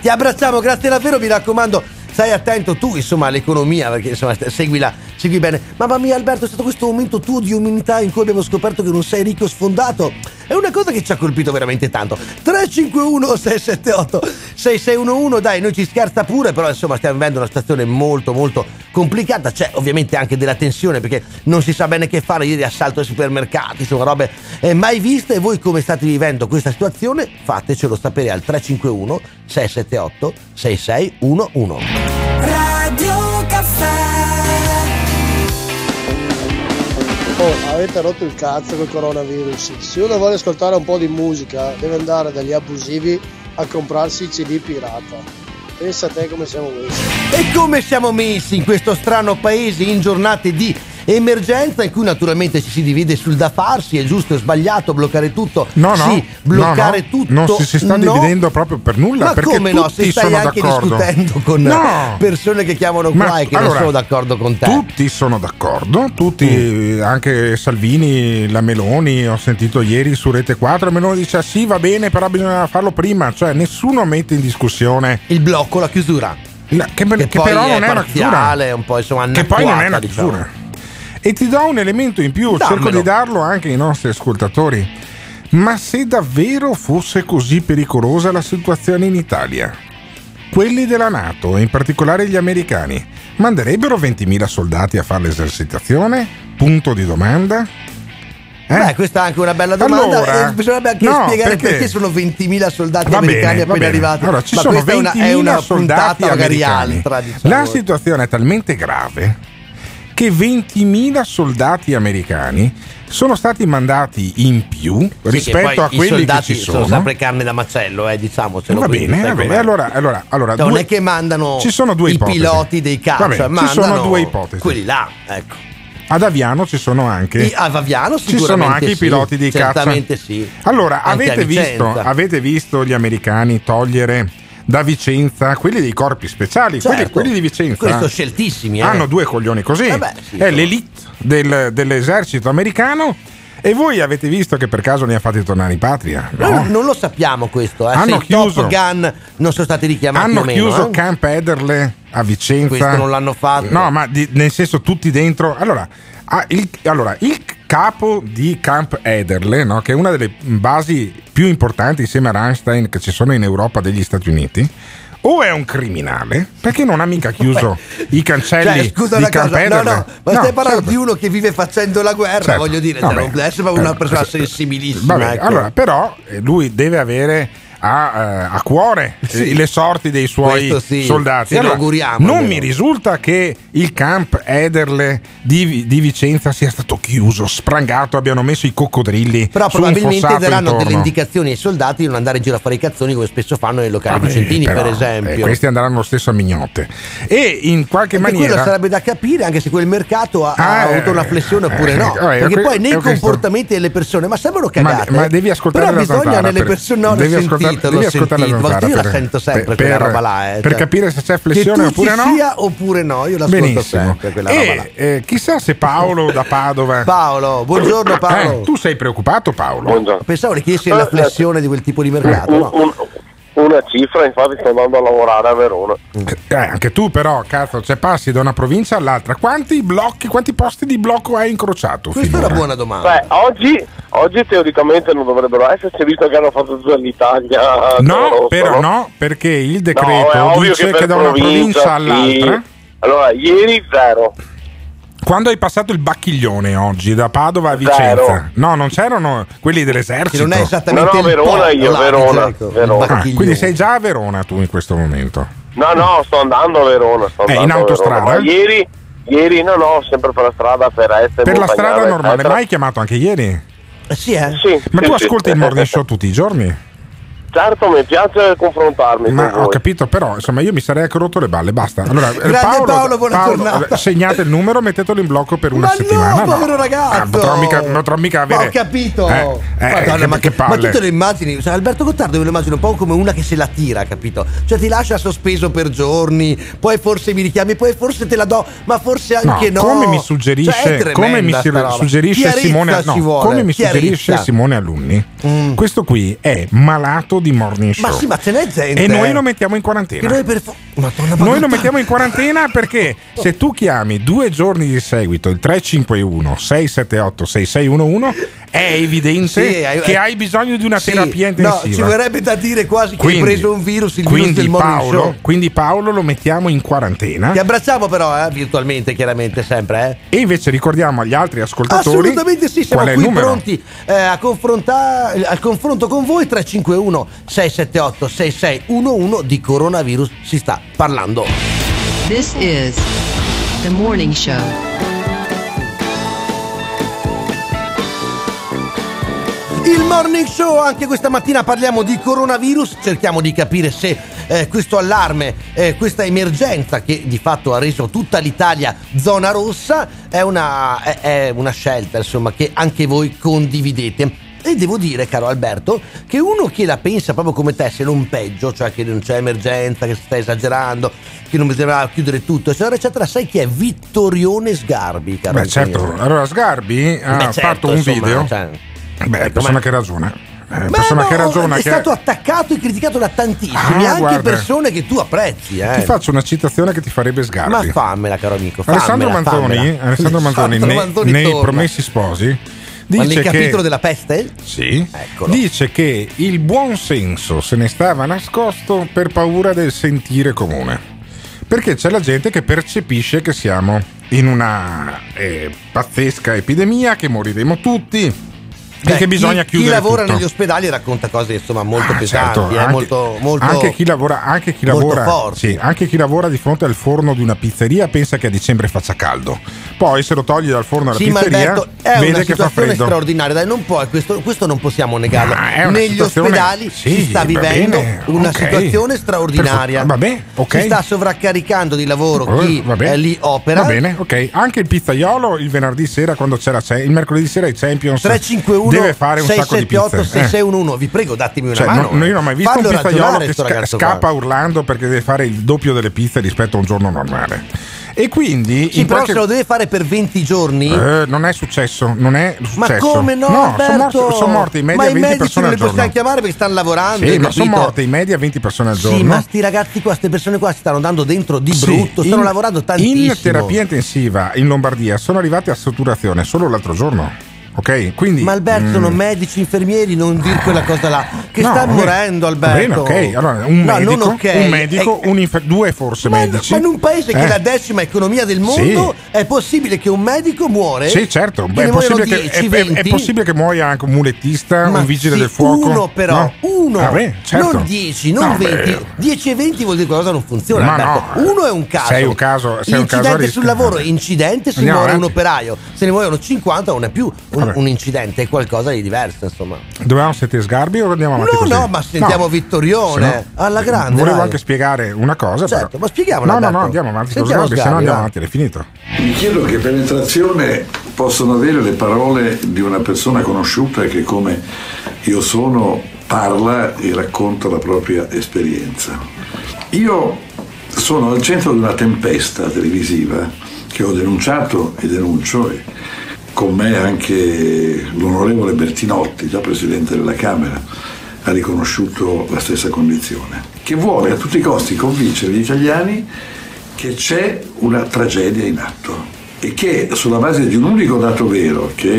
ti abbracciamo, grazie davvero, mi raccomando. Stai attento tu insomma all'economia perché insomma seguila, segui bene. Mamma mia Alberto è stato questo momento tuo di umiltà in cui abbiamo scoperto che non sei ricco sfondato. È una cosa che ci ha colpito veramente tanto. 351 678 6611 dai noi ci scherza pure però insomma stiamo vivendo una situazione molto molto complicata. C'è ovviamente anche della tensione perché non si sa bene che fare. Ieri assalto ai supermercati, insomma robe eh, mai viste e voi come state vivendo questa situazione fatecelo sapere al 351 678 6611. Oh, avete rotto il cazzo col coronavirus. Se uno vuole ascoltare un po' di musica, deve andare dagli abusivi a comprarsi i CD pirata. Pensa a te come siamo messi. E come siamo messi in questo strano paese in giornate di emergenza in cui naturalmente ci si divide sul da farsi, è giusto, è sbagliato, bloccare tutto. No, no, sì, bloccare no, no, tutto. non si, si sta no. dividendo proprio per nulla. Ma perché come no? Se stai anche d'accordo. discutendo con No. persone che chiamano Ma qua e che allora, non sono d'accordo con te. Tutti sono d'accordo, tutti, Mm. anche Salvini, la Meloni, ho sentito ieri su Rete 4, Meloni dice "Ah, sì va bene però bisogna farlo prima, cioè nessuno mette in discussione il blocco, la chiusura. La- che, Che che però non è una chiusura. un po' insomma Che poi non è una anacquata, diciamo. E ti do un elemento in più, cerco Dammelo. di darlo anche ai nostri ascoltatori. Ma se davvero fosse così pericolosa la situazione in Italia, quelli della Nato, e in particolare gli americani, manderebbero 20.000 soldati a fare l'esercitazione? Punto di domanda. Eh? Beh, questa è anche una bella domanda. Allora, e bisognerebbe anche no, spiegare perché? perché, sono 20.000 soldati Va americani bene, appena arrivati. Allora, ci Ma sono questa è una, 20.000 è una soldati puntata magari altra. Diciamo. La situazione è talmente grave che 20.000 soldati americani sono stati mandati in più Sì, rispetto a i quelli che ci sono. sempre carne da macello, eh, diciamocelo. Va quindi bene, va bene. Allora, allora, allora Cioè, non due- è che mandano ci sono due i ipotesi. piloti dei bene, eh, ci sono due ipotesi. Quelli là, ecco. Ad Aviano ci sono anche I- ci sono anche i sì, piloti di caccia. certamente sì. Allora, avete visto, avete visto gli americani togliere da Vicenza quelli dei corpi speciali, quelli, Certo. quelli di Vicenza. Questo sceltissimi, eh. Hanno due coglioni così. Eh beh, sì, è sono- l'elite del- dell'esercito americano. E voi avete visto che per caso li ha fatti tornare in patria? No. Noi non lo sappiamo questo, eh. Hanno se chiuso. Top Gun non sono stati richiamati Hanno meno, chiuso eh. Camp Ederle a Vicenza. Questo non l'hanno fatto. No, ma di- nel senso tutti dentro. Allora, ah, il, allora, il capo di Camp Ederle, no, che è una delle basi più importanti insieme a Rammstein che ci sono in Europa degli Stati Uniti. O è un criminale perché non ha mica chiuso i cancelli Cioè, scusa di Camp cosa, no, Ederle. no, ma stai parlando certo. di uno che vive facendo la guerra, Certo. voglio dire, No, cioè, proprio una eh, persona eh, sensibilissima. Va bene, ecco. allora, però eh, lui deve avere ha eh, a cuore Sì. eh, le sorti dei suoi sì, soldati. auguriamo, non mi risulta che il camp Ederle di, di Vicenza sia stato chiuso, sprangato, abbiano messo i coccodrilli. Però probabilmente daranno intorno. delle indicazioni ai soldati di non andare in giro a fare i cazzoni come spesso fanno nei locali Vabbè, vicentini, però, per esempio. eh, questi andranno lo stesso a mignotte. E in qualche E quello maniera. sarebbe da capire anche se quel mercato ha, ha Ah, avuto eh, una flessione oppure eh, no. vabbè, Perché que- poi nei è questo. comportamenti delle persone, ma sembrano Ma, cagate. ma devi ascoltare Però la bisogna nelle per- persone. No, devi ascoltare- sentito, devi l'ho ascoltare la sentito. Ma io la per- sento sempre per- quella roba là. eh, per cioè, capire se c'è flessione oppure ci no. sia oppure no. Io l'ascolto Benissimo. sempre quella roba là. E eh, chissà se Paolo da Padova. Paolo, buongiorno Paolo. Eh, tu sei preoccupato, Paolo? Pensavo che chiedessi la flessione di quel tipo di mercato. no? Una cifra, infatti sto andando a lavorare a Verona. Eh, anche tu, però, cazzo, cioè passi da una provincia all'altra. Quanti blocchi, quanti posti di blocco hai incrociato? Questa è una finora? buona domanda. Beh, oggi, oggi teoricamente non dovrebbero esserci, visto che hanno fatto giù l'Italia. No, però no, perché il decreto No, dice che che, da una provincia all'altra. sì. Allora, ieri zero. Quando hai passato il bacchiglione oggi da Padova a Zero. Vicenza? No, non c'erano quelli dell'esercito. Che non è esattamente No, no, Verona po- io, là, Verona, il Verona. Ah, quindi sei già a Verona tu in questo momento. No, no, sto andando a Verona. Sto Eh, in autostrada? Ieri, ieri, no, no, sempre per la strada per Este. Per la strada normale, ma hai chiamato anche ieri? Eh, Sì, eh? Sì, Ma sì, tu sì. ascolti il morning show tutti i giorni? Certo, mi piace confrontarmi Ma con ho voi. capito, però insomma io mi sarei anche rotto le balle, basta. Allora, eh, Grande Paolo, buona giornata. segnate il numero, mettetelo in blocco per una Ma settimana. no, povero ragazzo! Ah, potrò mica, potrò mica Ma avere. ho capito! Eh, eh, Madonna, che, ma, che ma palle. tu te lo immagini? Cioè, Alberto Gottardo me lo immagino un po' come una che se la tira, capito? Cioè ti lascia sospeso per giorni, poi forse mi richiami, poi forse te la do, ma forse anche no. Come mi suggerisce, Cioè, come mi suggerisce Simone, no, come mi suggerisce. Simone Alunni, Mm. questo qui è malato di morning show. Ma sì, ma ce n'è gente. e noi eh. lo mettiamo in quarantena. noi per Madonna, ma Noi lo mettiamo in quarantena perché se tu chiami due giorni di seguito il 351 678 6611 è evidente Sì, che hai bisogno di una Sì, terapia No, intensiva. ci vorrebbe da dire quasi che hai preso un virus, il virus quindi del Paolo, show. quindi Paolo lo mettiamo in quarantena. Ti abbracciamo però, eh, virtualmente, chiaramente, sempre, eh. E invece ricordiamo agli altri ascoltatori Assolutamente sì, siamo qui pronti eh, a confrontare al confronto con voi 351 678 6611 di coronavirus si sta parlando. This is the morning show. Il morning show, anche questa mattina parliamo di coronavirus, cerchiamo di capire se eh, questo allarme, eh, questa emergenza che di fatto ha reso tutta l'Italia zona rossa è una, è- è una scelta insomma che anche voi condividete. E devo dire, caro Alberto, che uno che la pensa proprio come te, se non peggio, cioè che non c'è emergenza, che si sta esagerando, che non bisogna chiudere tutto, eccetera, eccetera, sai chi è Vittorione Sgarbi, caro Beh, certo. mio? Allora, Sgarbi ha Beh, certo, fatto un insomma, video. cioè, Beh, ecco, persona ma- che ragiona. Eh, persona no, che ragiona. è che stato attaccato e criticato da tantissimi, Ah, anche guarda. persone che tu apprezzi. Eh. Ti faccio una citazione che ti farebbe Sgarbi. Ma fammela, caro amico. Alessandro fammela, Manzoni, fammela. Alessandro Manzoni, Alessandro nei, Manzoni nei torna. Promessi Sposi Ma dice nel che capitolo della peste? Sì. Eccolo. Dice che il buon senso se ne stava nascosto per paura del sentire comune. Perché c'è la gente che percepisce che siamo in una eh, pazzesca epidemia, che moriremo tutti Beh, che bisogna chi, chiudere Chi lavora tutto. negli ospedali racconta cose insomma molto Ah, pesanti, certo, eh, anche- molto, molto, anche chi lavora, anche chi lavora, sì, anche chi lavora di fronte al forno di una pizzeria pensa che a dicembre faccia caldo. Poi se lo togli dal forno alla Sì, pizzeria, Alberto, è una vede che fa situazione freddo. straordinaria, dai, non puoi, questo, questo non possiamo negarlo. È Negli ospedali sì, si sta va vivendo bene, una ok. situazione straordinaria. Per- vabbè, ok. Si sta sovraccaricando di lavoro Eh, chi va bene. eh, lì opera. Va bene, ok. Anche il pizzaiolo il venerdì sera quando c'è la il mercoledì sera i Champions 351 deve fare un sacco di 678 pizze. Eh. 6611 vi prego datemi una Cioè, mano no- io non ho mai visto Fallo un pizzaiolo che sca- ragazzo scappa urlando perché deve fare il doppio delle pizze rispetto a un giorno normale. E quindi sì però qualche- se lo deve fare per 20 giorni Eh, non è successo, non è ma successo. come no, No, sono morti, sono morti in media ma i 20 medici persone non al li possiamo giorno. chiamare perché stanno lavorando Sì, ma sono morte in media 20 persone al giorno. Sì, ma sti ragazzi qua, queste persone qua si stanno dando dentro di Sì, brutto, stanno in- lavorando tantissimo. In terapia intensiva in Lombardia sono arrivati a saturazione solo l'altro giorno. Ok? Quindi, Ma Alberto sono mm, medici, infermieri, non dir quella cosa là. Che no, sta va bene. morendo Alberto. bene, ok. Allora, un No, medico, non ok. un medico, È- un infer- due forse ma, medici. ma in un paese che Eh. è la decima economia del mondo è possibile che un medico muore? Sì, certo, Che Beh, è, possibile muoiono che, 10, è- è- è 20? possibile che muoia anche un mulettista, Ma un vigile sì, del fuoco. Uno però, No? uno. Ah, beh, certo. Non 10, non No, 20. beh. 10 e 20 vuol dire che qualcosa non funziona. Ma no, uno è un caso. sei un caso- sei un caso incidente sul lavoro, incidente se muore un operaio. Se ne muoiono 50 non è più un, Vabbè. un incidente, è qualcosa di diverso, insomma. Dovevamo sentire Sgarbi o andiamo avanti No, così? no, ma sentiamo Vittorione. se no- Alla grande, Volevo dai. anche spiegare una cosa. Certo, però. ma spieghiamola, No, no, no, andiamo avanti con Sentiamo Sgarbi, se no andiamo va. avanti, è finito. Mi chiedo che penetrazione possono avere le parole di una persona conosciuta che come io sono parla e racconta la propria esperienza. Io sono al centro di una tempesta televisiva che ho denunciato e denuncio e con me anche l'onorevole Bertinotti, già presidente della Camera, ha riconosciuto la stessa condizione, che vuole a tutti i costi convincere gli italiani che c'è una tragedia in atto e che sulla base di un unico dato vero, che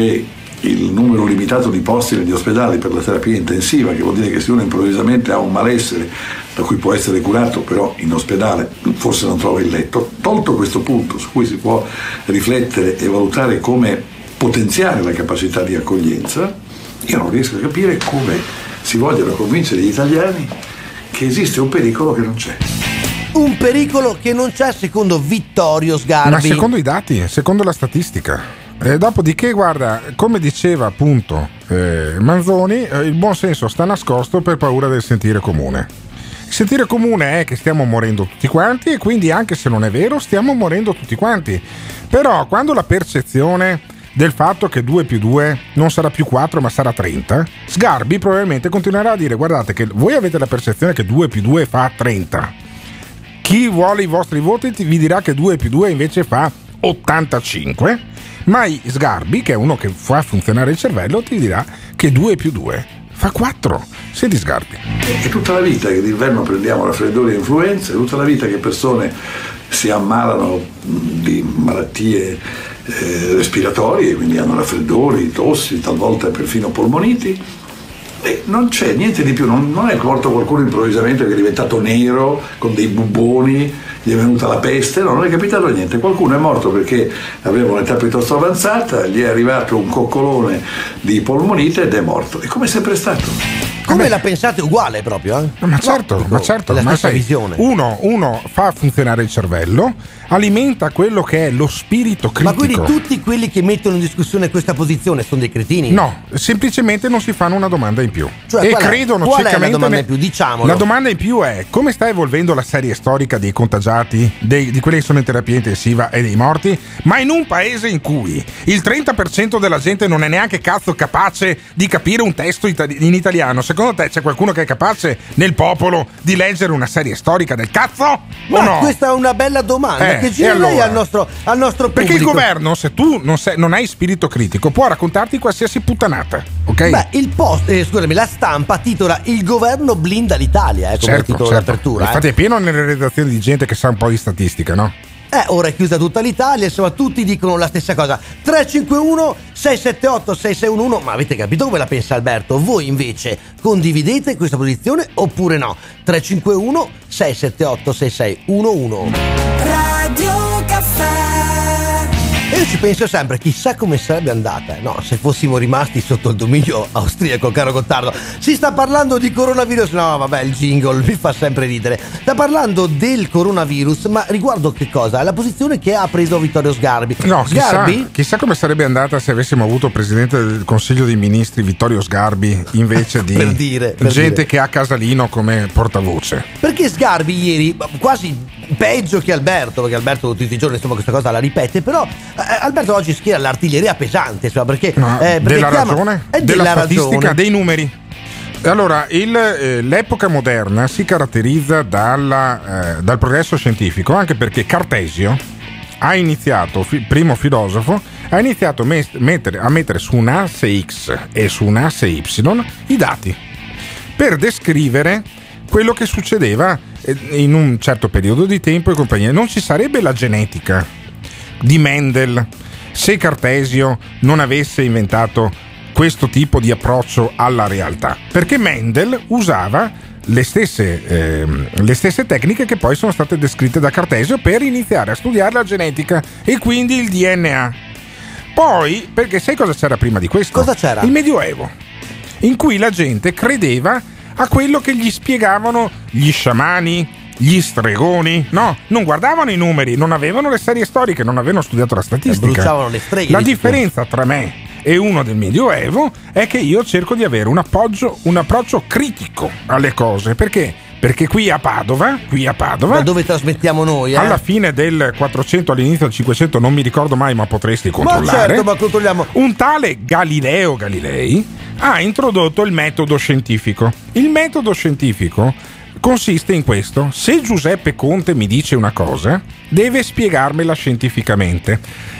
è il numero limitato di posti negli ospedali per la terapia intensiva, che vuol dire che se uno improvvisamente ha un malessere da cui può essere curato, però in ospedale forse non trova il letto, tolto questo punto su cui si può riflettere e valutare come potenziare la capacità di accoglienza, io non riesco a capire come si vogliono convincere gli italiani che esiste un pericolo che non c'è. Un pericolo che non c'è secondo Vittorio Sgarbi. Ma secondo i dati, secondo la statistica. Eh, dopodiché, guarda, come diceva appunto eh, Manzoni, eh, il buon senso sta nascosto per paura del sentire comune. Il sentire comune è che stiamo morendo tutti quanti e quindi anche se non è vero stiamo morendo tutti quanti. Però quando la percezione del fatto che 2 più 2 non sarà più 4 ma sarà 30, Sgarbi probabilmente continuerà a dire guardate che voi avete la percezione che 2 più 2 fa 30. Chi vuole i vostri voti ti- vi dirà che 2 più 2 invece fa 85, ma Sgarbi, che è uno che fa funzionare il cervello, ti dirà che 2 più 2 fa 4. Senti Sgarbi. È tutta la vita che d'inverno prendiamo raffreddori e influenze, è tutta la vita che persone si ammalano di malattie eh, respiratorie, quindi hanno raffreddori, tossi, talvolta perfino polmoniti. E non c'è niente di più, non, non è morto qualcuno improvvisamente che è diventato nero con dei bubboni, gli è venuta la peste, no, non è capitato niente. Qualcuno è morto perché aveva un'età piuttosto avanzata, gli è arrivato un coccolone di polmonite ed è morto. È come sempre stato. Come la pensate uguale proprio, eh? Ma certo, ma certo, la ma stessa sai, visione. Uno, uno fa funzionare il cervello, alimenta quello che è lo spirito Ma critico. quindi tutti quelli che mettono in discussione questa posizione sono dei cretini? No, semplicemente non si fanno una domanda in più. Cioè, e qual credono qual è la ciecamente. domanda in più? Diciamolo. La domanda in più è: come sta evolvendo la serie storica dei contagiati, dei- di quelli che sono in terapia intensiva e dei morti? Ma in un paese in cui il 30% della gente non è neanche cazzo capace di capire un testo in italiano, secondo te c'è qualcuno che è capace nel popolo di leggere una serie storica del cazzo? o Ma no? questa è una bella domanda Eh, che gira lei allora? al nostro, al nostro. Perché il governo, se tu non, sei- non hai spirito critico, può raccontarti qualsiasi puttanata, ok? Beh, il post, eh, scusami, la stampa titola Il governo blinda l'Italia, eh, come certo, titolo certo. d'apertura. Infatti eh. è pieno nelle redazioni di gente che sa un po' di statistica, no? Eh, ora è chiusa tutta l'Italia, insomma, tutti dicono la stessa cosa. 351 678 6611, ma avete capito come la pensa Alberto? Voi invece condividete questa posizione oppure no? 351 678 6611. Radio Caffè E io ci penso sempre, chissà come sarebbe andata, eh, no, se fossimo rimasti sotto il dominio austriaco, caro Gottardo. Si sta parlando di coronavirus, no, vabbè, il jingle mi fa sempre ridere. Sta parlando del coronavirus, ma riguardo che cosa? La posizione che ha preso Vittorio Sgarbi. No, chissà, Sgarbi? chissà come sarebbe andata se avessimo avuto presidente del Consiglio dei Ministri Vittorio Sgarbi invece di Per dire, per gente dire. che ha Casalino come portavoce. Perché Sgarbi ieri, quasi peggio che Alberto, perché Alberto tutti i giorni insomma questa cosa la ripete, però Alberto oggi schiera l'artiglieria pesante, insomma, perché... No, eh, perché della chiama- ragione, è della della statistica, ragione. dei numeri. Allora, il, eh, l'epoca moderna si caratterizza dalla, eh, dal progresso scientifico, anche perché Cartesio ha iniziato, fi- primo filosofo, ha iniziato a mes- mettere- a mettere su un asse X e su un asse Y i dati per descrivere quello che succedeva eh, in un certo periodo di tempo e compagnia. Non ci sarebbe la genetica di Mendel se Cartesio non avesse inventato questo tipo di approccio alla realtà. Perché Mendel usava le stesse, ehm, le stesse tecniche che poi sono state descritte da Cartesio per iniziare a studiare la genetica e quindi il DNA. Poi, perché sai cosa c'era prima di questo? Cosa c'era? Il Medioevo, in cui la gente credeva a quello che gli spiegavano gli sciamani, gli stregoni, no, non guardavano i numeri, non avevano le serie storiche, non avevano studiato la statistica. bruciavano le streghe, La di differenza tra me e uno del Medioevo è che io cerco di avere un, appoggio, un approccio critico alle cose, perché? Perché qui a Padova, qui a Padova, Da dove trasmettiamo noi, eh? alla fine del 400, all'inizio del 500, non mi ricordo mai, ma potresti Ma controllare. certo, ma controlliamo. Un tale Galileo Galilei ha introdotto il metodo scientifico. Il metodo scientifico consiste in questo: se Giuseppe Conte mi dice una cosa, deve spiegarmela scientificamente.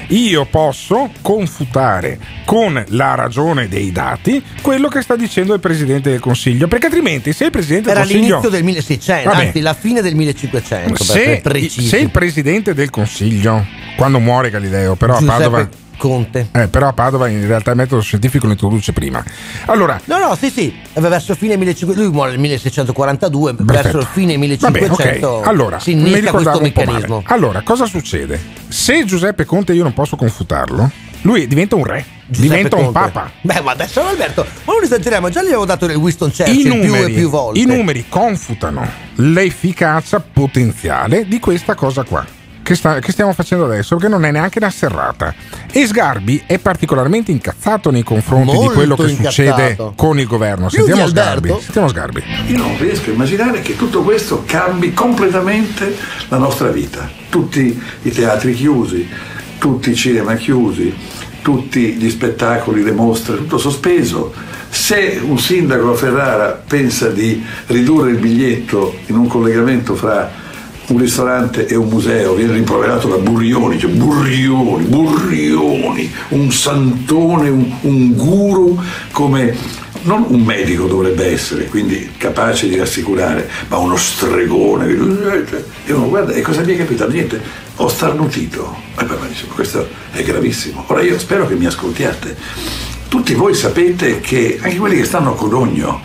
Io posso confutare con la ragione dei dati quello che sta dicendo il Presidente del Consiglio, perché altrimenti se il Presidente Era del Consiglio l'inizio del 1600, Vabbè. anzi la fine del 1500, per se, se il presidente del consiglio, quando muore Galileo, però a Giuseppe Padova. Conte. Eh, però a Padova in realtà il metodo scientifico lo introduce prima. Allora, No, no, sì, sì, verso fine 1500, lui muore nel 1642, verso il fine Va bene, 1500 ok. Allora, si innesca questo un meccanismo. Allora, cosa succede? Se Giuseppe Conte io non posso confutarlo, lui diventa un re, Giuseppe diventa un Conte. papa. Beh, ma adesso Alberto, ma non esageriamo, già gli avevo dato del Winston Churchill più e numeri, più volte. I numeri confutano l'efficacia potenziale di questa cosa qua. Che, sta- che stiamo facendo adesso, che non è neanche una serrata. E Sgarbi è particolarmente incazzato nei confronti Molto di quello che succede incazzato. con il governo. Più Sentiamo? Sgarbi. Sentiamo Sgarbi. Io non riesco a immaginare che tutto questo cambi completamente la nostra vita. Tutti i teatri chiusi, tutti i cinema chiusi, tutti gli spettacoli, le mostre, tutto sospeso. Se un sindaco a Ferrara pensa di ridurre il biglietto in un collegamento fra un ristorante e un museo, viene rimproverato da Burrioni, cioè Burrioni, Burrioni, un santone, un, un guru come non un medico dovrebbe essere, quindi capace di rassicurare, ma uno stregone. E uno guarda, e cosa mi è capitato? Niente, ho starnutito. E poi mi dice, questo è gravissimo. Ora io spero che mi ascoltiate. Tutti voi sapete che, anche quelli che stanno a Codogno,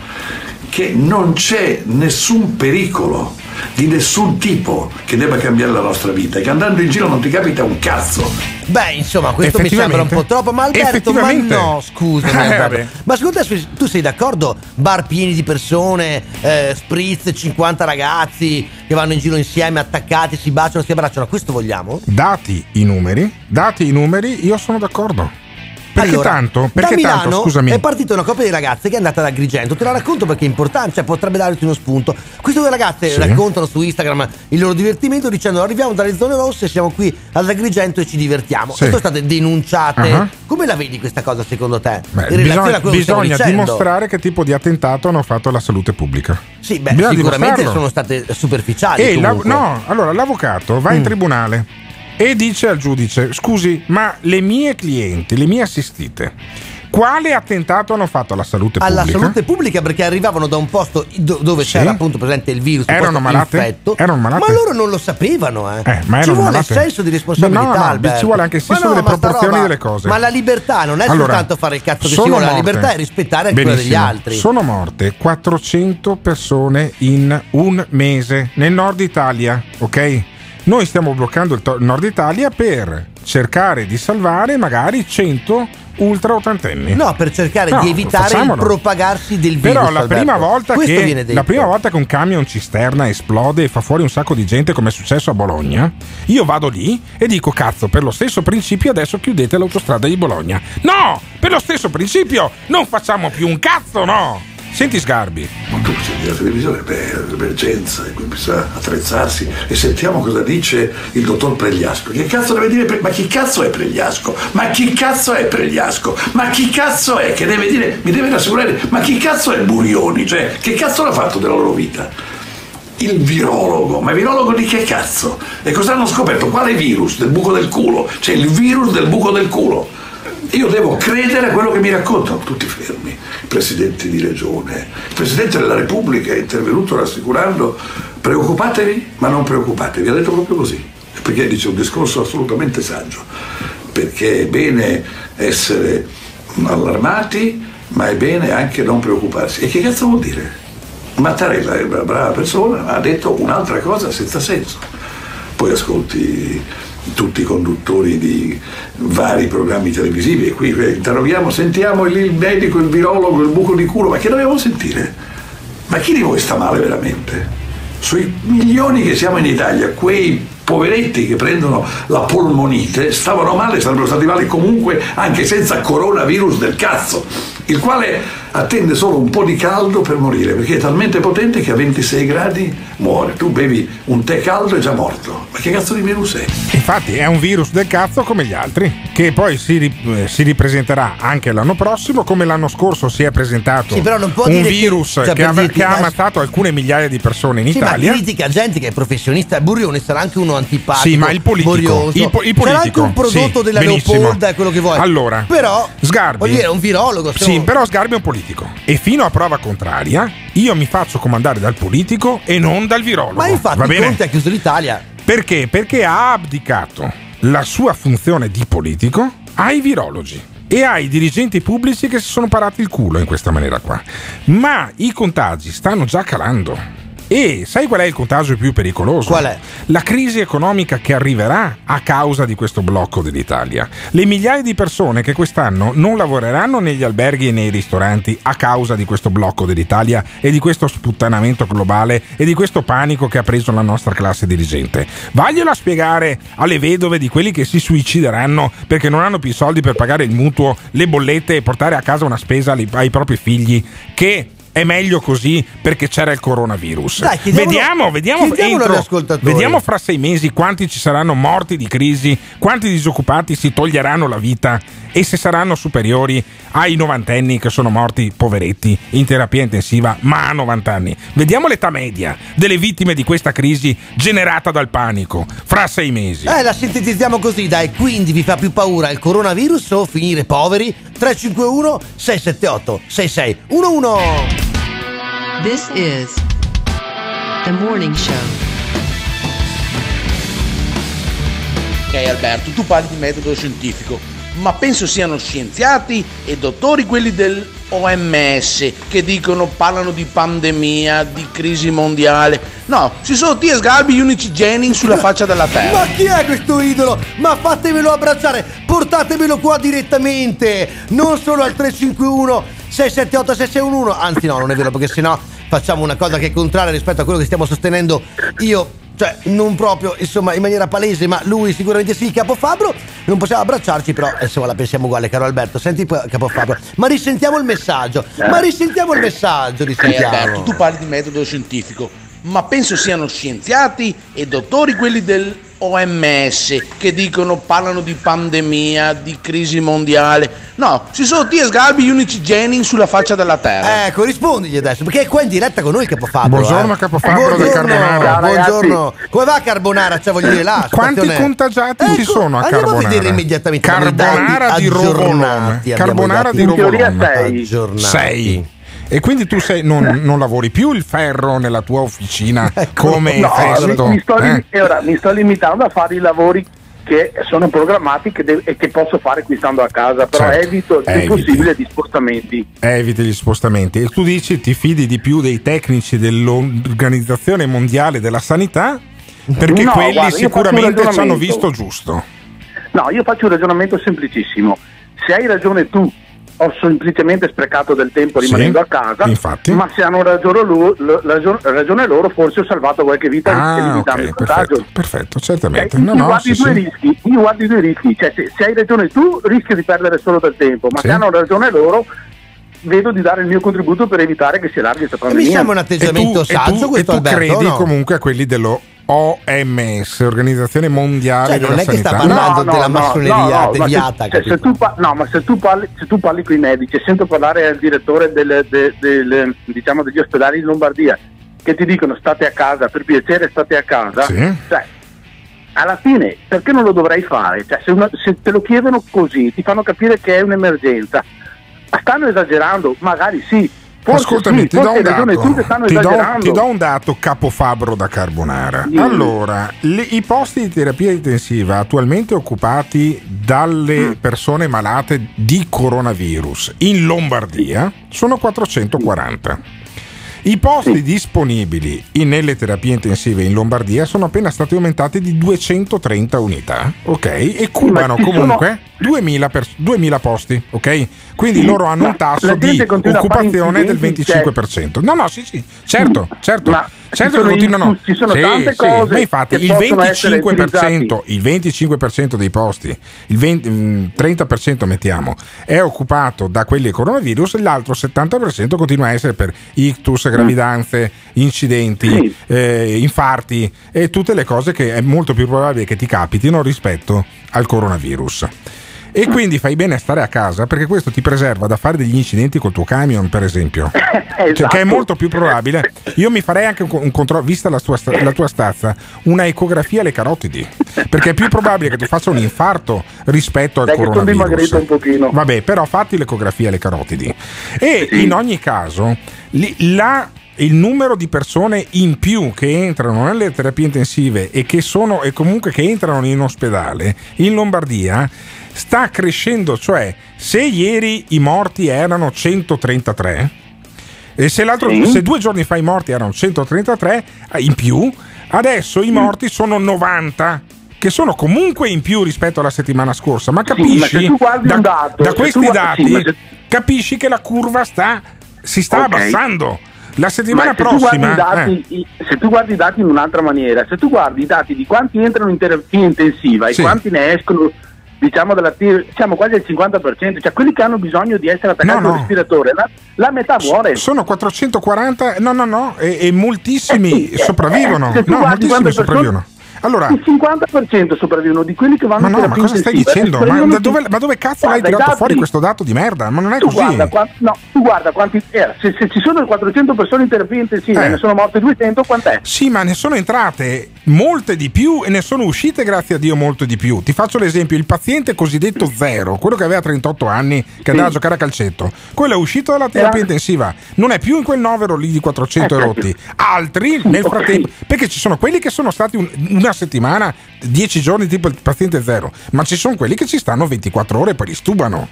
che non c'è nessun pericolo di nessun tipo che debba cambiare la nostra vita, che andando in giro non ti capita un cazzo. Beh, insomma, questo mi sembra un po' troppo. Ma Alberto, ma no, scusami. Eh, ma secondo te tu sei d'accordo? Bar pieni di persone, eh, spritz, 50 ragazzi che vanno in giro insieme, attaccati, si baciano, si abbracciano. Questo vogliamo? Dati i numeri, dati i numeri, io sono d'accordo. Perché Allora, tanto? Perché da Milano tanto, scusami. è partita una coppia di ragazze che è andata ad Agrigento. Te la racconto perché è importante, cioè potrebbe darti uno spunto. Queste due ragazze Sì. raccontano su Instagram il loro divertimento dicendo arriviamo dalle zone rosse, siamo qui ad Agrigento e ci divertiamo. Sì. E sono state denunciate. Ah. Come la vedi questa cosa secondo te? Beh, in relazione bisogna bisogna dimostrare che tipo di attentato hanno fatto alla salute pubblica. Sì, beh, Bisogna sicuramente sono state superficiali. La- no, allora l'avvocato va in Mm. tribunale e dice al giudice: Scusi, ma le mie clienti, le mie assistite, quale attentato hanno fatto alla salute alla pubblica? salute pubblica perché arrivavano da un posto do- dove Sì. c'era appunto presente il virus, Erano malate? infetto. Erano malate? Ma loro non lo sapevano, eh. Eh, ma ci vuole malate? senso di responsabilità. No, no, ci vuole anche il senso delle ma sta proporzioni roba- delle cose. Ma la libertà non è Allora, soltanto fare il cazzo che si vuole, la morte. libertà è rispettare anche quella degli altri. Sono morte 400 persone in un mese nel nord Italia, ok? Noi stiamo bloccando il to- nord Italia per cercare di salvare magari 100 ultra ottantenni. No, per cercare No, di evitare il propagarsi del virus. Però la prima, che, la prima volta che un camion cisterna esplode e fa fuori un sacco di gente come è successo a Bologna, io vado lì e dico cazzo, per lo stesso principio adesso chiudete l'autostrada di Bologna. No! Per lo stesso principio non facciamo più un cazzo, no! Senti Sgarbi. Ma tu senti la televisione, beh, l'emergenza, e qui bisogna attrezzarsi e sentiamo cosa dice il dottor Pregliasco. Che cazzo deve dire? Pre- Ma chi cazzo è Pregliasco? Ma chi cazzo è Pregliasco? Ma chi cazzo è che deve dire, mi deve rassicurare, ma chi cazzo è Burioni? Cioè, che cazzo l'ha fatto della loro vita? Il virologo, ma virologo di che cazzo? E cosa hanno scoperto? Quale virus? Del buco del culo? C'è il virus del buco del culo. Io devo credere a quello che mi raccontano, tutti fermi, presidenti di regione, il presidente della Repubblica è intervenuto rassicurando, preoccupatevi, ma non preoccupatevi, ha detto proprio così, perché dice un discorso assolutamente saggio. perché è bene essere allarmati, ma è bene anche non preoccuparsi. E che cazzo vuol dire? Mattarella è una brava persona, ma ha detto un'altra cosa senza senso. Poi ascolti tutti i conduttori di vari programmi televisivi e qui eh, interroghiamo, sentiamo il, medico, il virologo, il buco di culo, ma che dobbiamo sentire? Ma chi di voi sta male veramente? Sui milioni che siamo in Italia, quei poveretti che prendono la polmonite stavano male, sarebbero stati male comunque anche senza coronavirus del cazzo, il quale attende solo un po' di caldo per morire, perché è talmente potente che a 26 gradi muore. Tu bevi un tè caldo e è già morto. Ma che cazzo di virus è? Infatti è un virus del cazzo come gli altri, che poi si, eh, si ripresenterà anche l'anno prossimo, come l'anno scorso si è presentato Sì, però non può un dire che- virus cioè, che, per ha, che ha ammazzato alcune migliaia di persone in Sì, ma Italia. critica gente che è professionista. Burione sarà anche uno antipatico. Sì, ma il politico, borioso. il po- il sarà anche politico, un prodotto sì, della benissimo. Leopolda quello che vuoi. Allora, però, Sgarbi. voglio dire, è un virologo. Sì, stiamo- però Sgarbi è un politico. E fino a prova contraria, io mi faccio comandare dal politico e non dal virologo. Ma infatti Va bene? Conte ha chiuso l'Italia. Perché? Perché ha abdicato la sua funzione di politico ai virologi e ai dirigenti pubblici che si sono parati il culo in questa maniera qua. Ma i contagi stanno già calando. E sai qual è il contagio più pericoloso? Qual è? La crisi economica che arriverà a causa di questo blocco dell'Italia. Le migliaia di persone che quest'anno non lavoreranno negli alberghi e nei ristoranti a causa di questo blocco dell'Italia e di questo sputtanamento globale e di questo panico che ha preso la nostra classe dirigente. Vaglielo a spiegare alle vedove di quelli che si suicideranno perché non hanno più soldi per pagare il mutuo, le bollette e portare a casa una spesa ai- ai propri figli che è meglio così perché c'era il coronavirus. Dai, vediamo, vediamo, entro- vediamo fra sei mesi quanti ci saranno morti di crisi, quanti disoccupati si toglieranno la vita e se saranno superiori ai novantenni che sono morti poveretti in terapia intensiva, ma a 90 anni. Vediamo l'età media delle vittime di questa crisi generata dal panico fra sei mesi. Eh, la sintetizziamo così, dai. Quindi vi fa più paura il coronavirus o finire poveri? 351 678 6611 This is the morning show. Ok Alberto, tu parli di metodo scientifico, ma penso siano scienziati e dottori quelli del OMS che dicono, parlano di pandemia, di crisi mondiale. No, ci sono te e Sgarbi gli unici geni sulla faccia della terra. Ma chi è questo idolo? Ma fatemelo abbracciare, portatemelo qua direttamente, non solo al 351 678 6611, anzi no, non è vero perché sennò facciamo una cosa che è contraria rispetto a quello che stiamo sostenendo io. Cioè, non proprio, insomma, in maniera palese, ma lui sicuramente sì, Capofabro. Non possiamo abbracciarci, però, insomma, la pensiamo uguale, caro Alberto. Senti, Capofabro. Ma risentiamo il messaggio. Ma risentiamo il messaggio, risentiamo. Alberto, tu parli di metodo scientifico, ma penso siano scienziati e dottori quelli del OMS che dicono, parlano di pandemia, di crisi mondiale. No, ci sono te e Sgarbi gli unici geni sulla faccia della terra. Ecco, rispondigli adesso, perché è qua in diretta con noi Capofabro. Buongiorno, eh. Capofabro del Buongiorno, Carbonara. Buongiorno. Come va Carbonara? Cioè, voglio dire là. Quanti stazione- contagiati ci Ecco, sono a andiamo Carbonara? a vedere immediatamente. Carbonara di Rovolone. Carbonara di Rovolone. aggiornati. Sei. E quindi tu sei- non, non lavori più il ferro nella tua officina come No, festo? mi, mi sto, eh? ora, mi sto limitando a fare i lavori che sono programmati che de- e che posso fare qui stando a casa, però Certo, evito il più possibile di spostamenti. Eviti gli spostamenti. E tu dici ti fidi di più dei tecnici dell'Organizzazione Mondiale della Sanità perché No, quelli guarda, sicuramente ci hanno visto giusto. No, io faccio un ragionamento semplicissimo. Se hai ragione tu, ho semplicemente sprecato del tempo Sì, rimanendo a casa, infatti. ma se hanno ragione loro, lo- ragione- loro, forse ho salvato qualche vita Ah, limitando il ok, contagio. perfetto, perfetto, certamente. Eh, No, io no, guardo sì, i due sì. rischi, io guardo i due rischi, cioè se, se hai ragione tu rischio di perdere solo del tempo, ma Sì. se hanno ragione loro vedo di dare il mio contributo per evitare che si allarghi questa mi pandemia. sembra un atteggiamento e tu, saggio e tu, questo e tu Alberto, credi no? comunque a quelli dello OMS, Organizzazione Mondiale Cioè, della non è che sta parlando della massoneria no, ma se- deviata, se, se pa- no, ma se tu parli, se tu parli con i medici e sento parlare al direttore del- de- del- diciamo, degli ospedali in Lombardia che ti dicono state a casa, per piacere state a casa, Sì. cioè, alla fine perché non lo dovrei fare? Cioè, se, una- se te lo chiedono così, ti fanno capire che è un'emergenza. Stanno esagerando, magari sì, Forse Ascoltami, sì, ti, do dato, ti, do, ti do un dato capofabbro da carbonara. Dimmi. Allora, le- i posti di terapia intensiva attualmente occupati dalle Mm. persone malate di coronavirus in Lombardia sono 440. I posti disponibili in- nelle terapie intensive in Lombardia sono appena stati aumentati di 230 unità, ok? E cubano sono- comunque 2000, pers- 2000 posti, ok? Quindi Sì, loro hanno un tasso di occupazione del incidenti, 25%. No, no, sì, sì, certo, certo. Ma certo ci sono che continuano. ci sono Sì, tante sì, cose ma infatti il possono essere 25%, il 25% dei posti, il 20, mm, 30% mettiamo, è occupato da quelli coronavirus, l'altro 70% continua a essere per ictus, gravidanze, incidenti, eh, infarti e tutte le cose che è molto più probabile che ti capitino rispetto al coronavirus. E quindi fai bene a stare a casa perché questo ti preserva da fare degli incidenti col tuo camion, per esempio. Cioè, che è Esatto. molto più probabile. Io mi farei anche un, controllo, vista la tua, la tua stazza, una ecografia alle carotidi. Perché è più probabile che tu faccia un infarto rispetto al Dai che sono coronavirus. dimagrito un pochino. Vabbè, però fatti l'ecografia alle carotidi. E in ogni caso, la- il numero di persone in più che entrano nelle terapie intensive e che sono e comunque che entrano in ospedale in Lombardia sta crescendo, cioè se ieri i morti erano 133 e se, l'altro- Sì. se due giorni fa i morti erano 133 eh, in più, adesso Mm. i morti sono 90 che sono comunque in più rispetto alla settimana scorsa, ma capisci ma tu guardi da, dato, da questi guardi- sì, dati ma se- capisci che la curva sta, si sta Ok. abbassando. La settimana Ma se tu prossima i dati- eh, se tu guardi i dati in un'altra maniera, se tu guardi i dati di quanti entrano in terapia intensiva Sì. e quanti ne escono, diciamo, siamo quasi al 50%, cioè quelli che hanno bisogno di essere attaccati No, al no. respiratore, la, la metà muore. sono 440, no, no, no, e, e moltissimi Eh sì, sopravvivono. eh, se tu no, moltissimi quante persone- sopravvivono. Allora, Il 50% sopravvivono di quelli che vanno ma no, ma terapia cosa stai dicendo? Ma Esprimono da dove, ma dove cazzo l'hai Guarda i tirato dati. fuori questo dato di merda? Ma non è Tu così. guarda, qua- no, tu guarda quanti eh, se, se ci sono 400 persone in terapia intensiva Eh. e ne sono morte 200, quant'è? Sì, ma ne sono entrate molte di più e ne sono uscite, grazie a Dio, molte di più. Ti faccio l'esempio: il paziente cosiddetto zero, quello che aveva 38 anni, che andava a giocare a calcetto, quello è uscito dalla terapia Era- intensiva, non è più in quel novero lì di 400 Eh, rotti. Altri nel frattempo, perché ci sono quelli che sono stati un- una settimana, 10 giorni, tipo il paziente zero, ma ci sono quelli che ci stanno 24 ore e poi li stubano.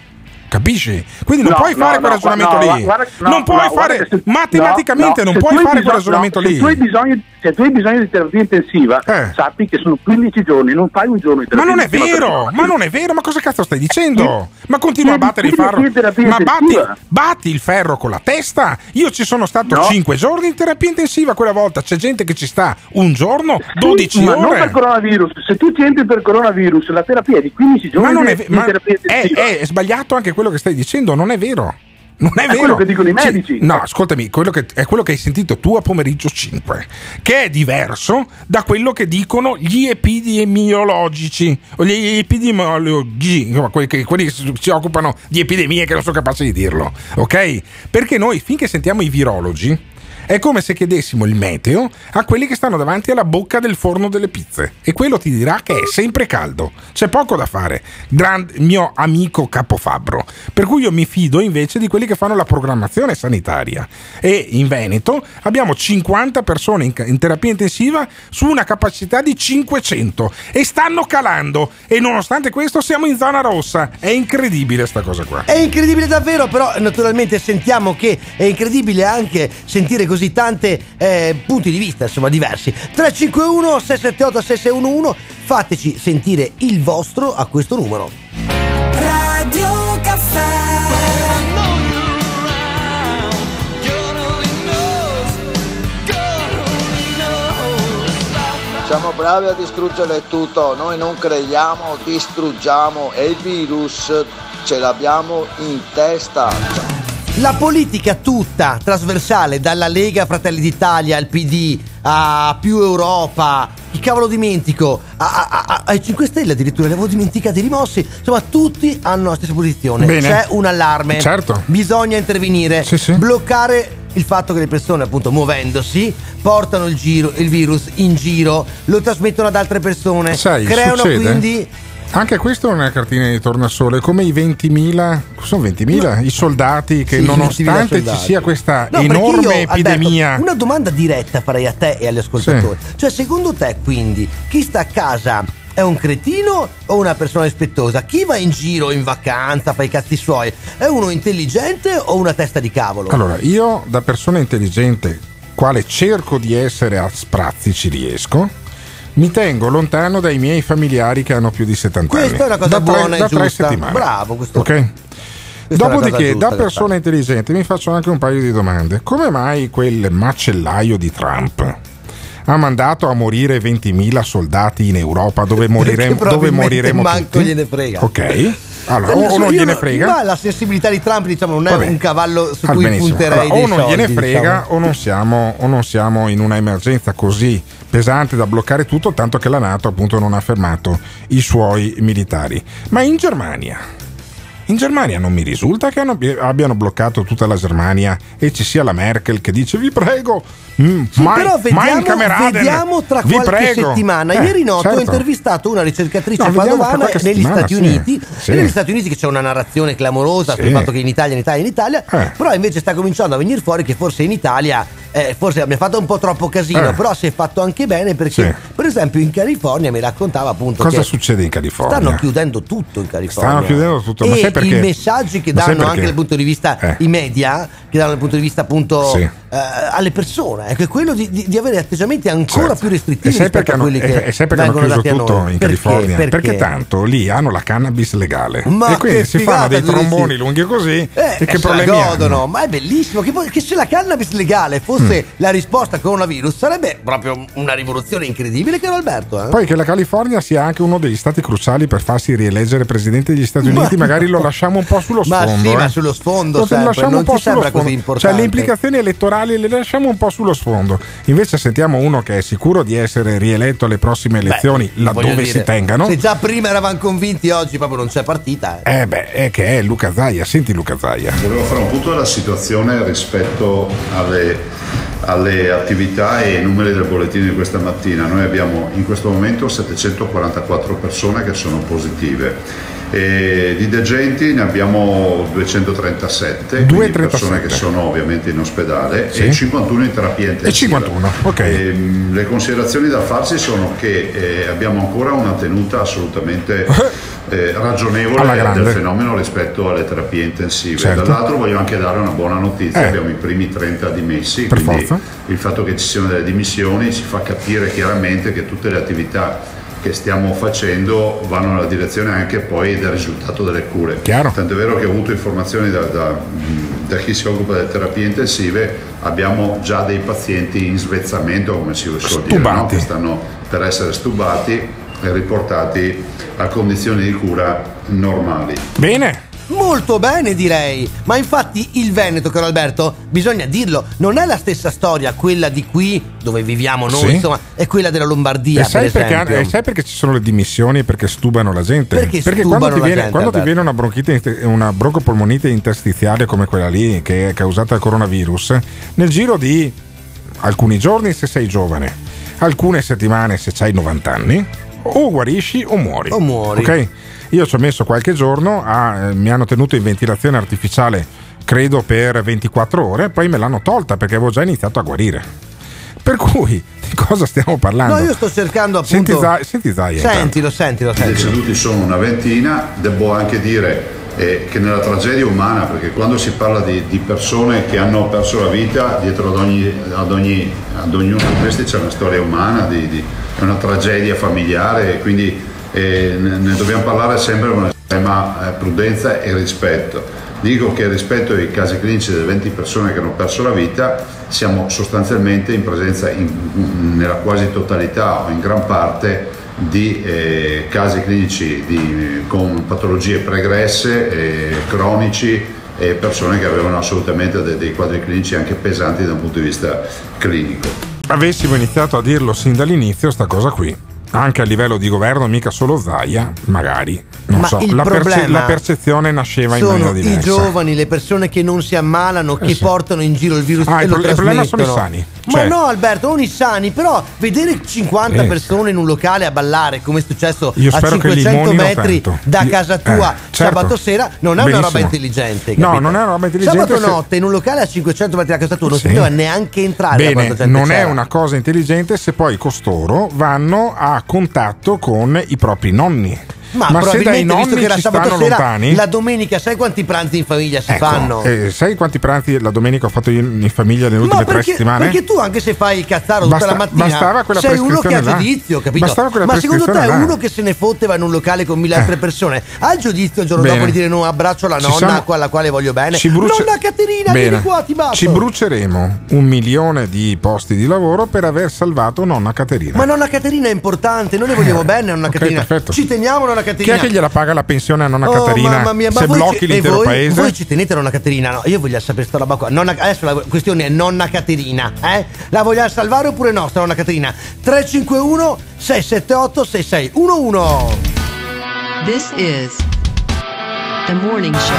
Capisci? Quindi non No, puoi no, fare quel ragionamento lì. non puoi fare matematicamente, no, non puoi fare quel ragionamento lì. Se tu, hai bisogno, se tu hai bisogno di terapia intensiva, sappi che sono 15 giorni, non fai un giorno di Ma terapia non è vero, ma non è vero, ma cosa cazzo stai dicendo? Ma continua a battere il ferro. Ma batti, batti il ferro con la testa. Io ci sono stato No. 5 giorni in terapia intensiva quella volta. C'è gente che ci sta un giorno, 12 Sì, ma non ore. per coronavirus, se tu ci entri per coronavirus, la terapia è di 15 giorni Ma non è, ma è, è- è sbagliato anche quello che stai dicendo, non è vero. Non è, È vero. quello che dicono i medici. no, ascoltami, quello che- è quello che hai sentito tu a pomeriggio 5, che è diverso da quello che dicono gli epidemiologici, o gli epidemiologi, insomma, quelli che, quelli che si si occupano di epidemie che non sono capaci di dirlo, ok? Perché noi finché sentiamo i virologi è come se chiedessimo il meteo a quelli che stanno davanti alla bocca del forno delle pizze e quello ti dirà che è sempre caldo. C'è poco da fare. Grand- mio amico Capofabbro. Per cui io mi fido invece di quelli che fanno la programmazione sanitaria. E in Veneto abbiamo 50 persone in, terapia intensiva su una capacità di 500 e stanno calando. E nonostante questo siamo in zona rossa. È incredibile sta cosa qua. È incredibile davvero, però naturalmente sentiamo che è incredibile anche sentire così tante eh, punti di vista, insomma, diversi. 351 678 6611, fateci sentire il vostro a questo numero. Radio Caffè Siamo bravi a distruggere tutto, noi non creiamo, distruggiamo e il virus ce l'abbiamo in testa. La politica tutta trasversale, dalla Lega Fratelli d'Italia al PD a più Europa, chi cavolo dimentico, a- a- a- ai 5 Stelle addirittura, li avevo dimenticati, rimossi. Insomma, tutti hanno la stessa posizione. Bene. C'è un allarme. Certo. Bisogna intervenire, Sì, sì. bloccare il fatto che le persone, appunto, muovendosi, portano il, giro- il virus in giro, lo trasmettono ad altre persone, Sai, creano succede? quindi Anche questa è una cartina di tornasole, come i 20.000, sono 20.000 i soldati che Sì, nonostante 20.000 ci soldati. sia questa No, enorme io, Alberto, epidemia... una domanda diretta farei a te e agli ascoltatori. Cioè, secondo te, quindi, chi sta a casa è un cretino o una persona rispettosa? Chi va in giro in vacanza, fa i cazzi suoi? È uno intelligente o una testa di cavolo? Allora, io da persona intelligente, quale cerco di essere a sprazzi ci riesco, mi tengo lontano dai miei familiari che hanno più di 70 anni. Questa è una cosa da tre, buona e da tre settimane. Bravo, questo- Ok? è una cosa Dopodiché, da persona intelligente, mi faccio anche un paio di domande. Come mai quel macellaio di Trump ha mandato a morire 20.000 soldati in Europa dove, moriremo, dove moriremo manco tutti? gliene frega. Ok. Allora, o, non gliene frega. Ma la sensibilità di Trump, diciamo, non è Vabbè. un cavallo su Ah, cui benissimo. punterei Allora, o non soldi, gliene frega diciamo. o, non siamo, o non siamo in una emergenza così pesante da bloccare tutto, tanto che la Nato appunto non ha fermato i suoi militari. Ma in Germania, in Germania non mi risulta che hanno- abbiano bloccato tutta la Germania e ci sia la Merkel che dice vi prego, mm, Sì, mai, però in vediamo, vediamo tra vi qualche prego." settimana. Eh, Ieri notte certo. ho intervistato una ricercatrice No, padovana negli Stati. Uniti. Sì. E negli Stati Uniti che c'è una narrazione clamorosa sul Sì. fatto che in Italia, in Italia, in Italia. Eh. Però invece sta cominciando a venire fuori che forse in Italia. Eh, forse abbiamo fatto un po' troppo casino, Eh. però si è fatto anche bene perché, Sì. per esempio, in California mi raccontava appunto Cosa succede in California? stanno chiudendo tutto in California. Stanno chiudendo tutto, ma e sai perché? i messaggi che danno anche perché? dal punto di vista Eh. i media, che danno dal punto di vista appunto Sì. eh, alle persone, ecco, è quello di, di- di avere atteggiamenti ancora Certo. più restrittivi rispetto perché a hanno, quelli che e- sai perché hanno chiuso tutto in Perché? California? Perché? tanto lì hanno la cannabis legale. Ma e quindi si fanno dei tromboni lunghi così. Eh, e che e la problemi hanno? godono, ma è bellissimo che se la cannabis legale fosse Mm. la risposta coronavirus sarebbe proprio una rivoluzione incredibile caro Alberto eh? Poi che la California sia anche uno degli stati cruciali per farsi rieleggere presidente degli Stati Ma Uniti, magari lo no. lasciamo un po' sullo Ma sfondo. sì, eh. ma sullo sfondo Lo sempre, lasciamo non un po' sullo sembra sfondo. così importante? Cioè, le implicazioni elettorali le lasciamo un po' sullo sfondo. Invece sentiamo uno che è sicuro di essere rieletto alle prossime elezioni, Beh, laddove dire, si tengano. Se già prima eravamo convinti, oggi proprio non c'è partita. eh. Eh beh, è che è Luca Zaia, senti Luca Zaia. Volevo fare un punto della situazione rispetto alle, alle attività e ai numeri del bollettino di questa mattina. Noi abbiamo in questo momento 744 persone che sono positive. E di degenti ne abbiamo 237, quindi 237. persone che sono ovviamente in ospedale Sì. e 51 in terapia intensiva. E 51, ok. Ehm, le considerazioni da farsi sono che eh, abbiamo ancora una tenuta assolutamente eh, ragionevole del fenomeno rispetto alle terapie intensive. Certo. Dall'altro voglio anche dare una buona notizia, Eh. abbiamo i primi 30 dimessi, Per quindi forza. il fatto che ci siano delle dimissioni ci fa capire chiaramente che tutte le attività che stiamo facendo vanno nella direzione anche poi del risultato delle cure. Chiaro. Tanto è vero che ho avuto informazioni da, da- da chi si occupa delle terapie intensive, abbiamo già dei pazienti in svezzamento, come si suol dire, no? Che stanno per essere stubati e riportati a condizioni di cura normali. Bene. Molto bene direi, ma infatti il Veneto, caro Alberto, bisogna dirlo, non è la stessa storia quella di qui dove viviamo noi, Sì. insomma, è quella della Lombardia. E sai per perché, e sai perché ci sono le dimissioni? Perché stubano la gente? Perché quando, stubano ti la viene, gente, quando ti viene una, bronchite, una broncopolmonite interstiziale come quella lì, che è causata dal coronavirus, nel giro di alcuni giorni se sei giovane, alcune settimane se hai 90 anni, o guarisci o muori. O muori. Ok? Io ci ho messo qualche giorno, a- eh, mi hanno tenuto in ventilazione artificiale credo per 24 ore, poi me l'hanno tolta perché avevo già iniziato a guarire. Per cui di cosa stiamo parlando? No, io sto cercando Senti, appunto... Zai- senti Zaia, Sentilo, sentilo, I sentilo. deceduti sono una ventina, devo anche dire eh, che nella tragedia umana, perché quando si parla di, di persone che hanno perso la vita, dietro ad, ogni, ad, ogni, ad ognuno di questi c'è una storia umana, di, di- è una tragedia familiare e quindi eh, ne, dobbiamo parlare sempre con estrema eh, prudenza e rispetto. Dico che rispetto ai casi clinici delle 20 persone che hanno perso la vita, siamo sostanzialmente in presenza in- nella quasi totalità o in gran parte di eh, casi clinici di- con patologie pregresse, eh, cronici e persone che avevano assolutamente de- dei quadri clinici anche pesanti da un punto di vista clinico. avessimo iniziato a dirlo sin dall'inizio, sta cosa qui. Anche a livello di governo, mica solo Zaia, magari. Non Ma so, il la, problema la percezione nasceva in maniera Sono i diversa. giovani, le persone che non si ammalano, Eh che sì. portano in giro il virus Ah, e il, pro- il problema sono i sani. Ma Cioè, no, Alberto, non i sani, però vedere 50 Eh. persone in un locale a ballare, come è successo a spero che 500 limonino metri da casa tua eh, certo. sabato sera, non è una Benissimo. roba intelligente. No, capito? non è una roba intelligente Sabato se- notte in un locale a 500 metri da casa tua non Sì. si poteva neanche entrare. Bene, non è c'era. una cosa intelligente se poi costoro vanno a contatto con i propri nonni. Ma, se dai nonni che ci sabato sera, lontani, la domenica, sai quanti pranzi in famiglia si Ecco, fanno? eh, sai quanti pranzi la domenica ho fatto io in famiglia nelle Ma ultime tre perché, settimane? perché tu anche se fai il cazzaro tutta Basta- la mattina sei uno che ha là. giudizio, capito? Ma secondo te là. uno che se ne fotte va in un locale con mille altre persone ha il giudizio il giorno Bene. dopo di dire no abbraccio la nonna siamo- alla quale voglio bene Ci brucia- Nonna Caterina Bene. vieni qua ti bacio Ci bruceremo un milione di posti di lavoro per aver salvato nonna Caterina. Ma nonna Caterina è importante, noi le vogliamo bene nonna Caterina. Ci teniamo nonna Chi Caterina è che gliela paga la pensione a nonna Oh, Caterina? mamma mia, ma se voi blocchi ci- l'intero voi, paese? Voi ci tenete nonna Caterina? No, io voglio sapere sta roba qua. Nonna- adesso la questione è nonna Caterina, eh? La vogliamo salvare oppure no, sta nonna Caterina? 351 678 6611 This is the morning show.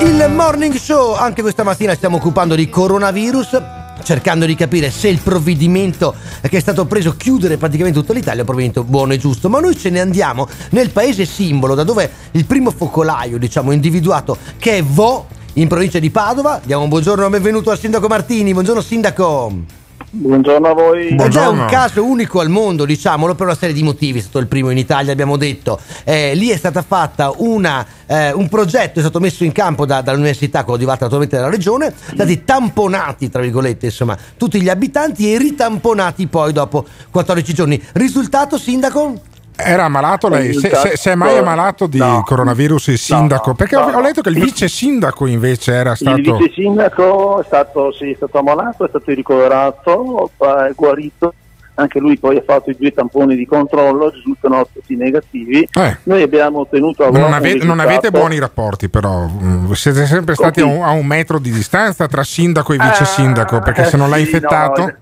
Il morning show, anche questa mattina stiamo occupando di coronavirus. Cercando di capire se il provvedimento che è stato preso chiudere praticamente tutta l'Italia è un provvedimento buono e giusto, ma noi ce ne andiamo nel paese simbolo, da dove il primo focolaio, diciamo, individuato, che è Vo, in provincia di Padova. Diamo un buongiorno e benvenuto al sindaco Martini. Buongiorno sindaco. Buongiorno a voi. È già un caso unico al mondo, diciamolo, per una serie di motivi. È stato il primo in Italia, abbiamo detto. Eh, lì è stata fatta una, eh, un progetto, è stato messo in campo da- dall'università, quello di Vatta attualmente della regione, stati tamponati, tra virgolette, insomma, tutti gli abitanti e ritamponati poi dopo 14 giorni. Risultato, sindaco? Era ammalato lei? Se, se- se è mai ammalato di No. coronavirus il sindaco? Perché ho, no. ho letto che il vice sindaco invece era Il stato. vice sindaco è stato, sì, è stato ammalato, è stato ricoverato, è guarito. Anche lui poi ha fatto i due tamponi di controllo, risultano tutti negativi. Eh. Noi abbiamo ottenuto Non, ave- non avete buoni rapporti, però mm, siete sempre stati a un, a un metro di distanza tra sindaco e vice sindaco. Perché se non l'ha Eh, sì, infettato, no,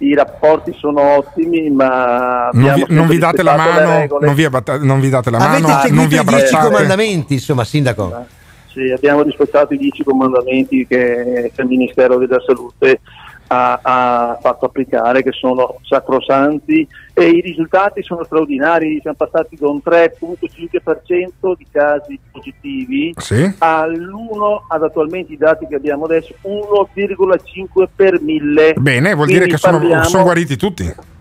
I rapporti sono ottimi, ma non vi, abbiamo non vi date la mano, non vi, abbatta- non vi date la Avete mano, non seguito vi i 10 abbracciate. comandamenti, insomma, sindaco. Sì, abbiamo rispettato i dieci comandamenti che, che il Ministero della Salute ha, ha fatto applicare, che sono sacrosanti e i risultati sono straordinari. Siamo passati da un 3,5% di casi positivi Sì? all'1 ad attualmente i dati che abbiamo adesso 1,5 per mille. Bene, vuol dire Quindi che sono, sono guariti tutti.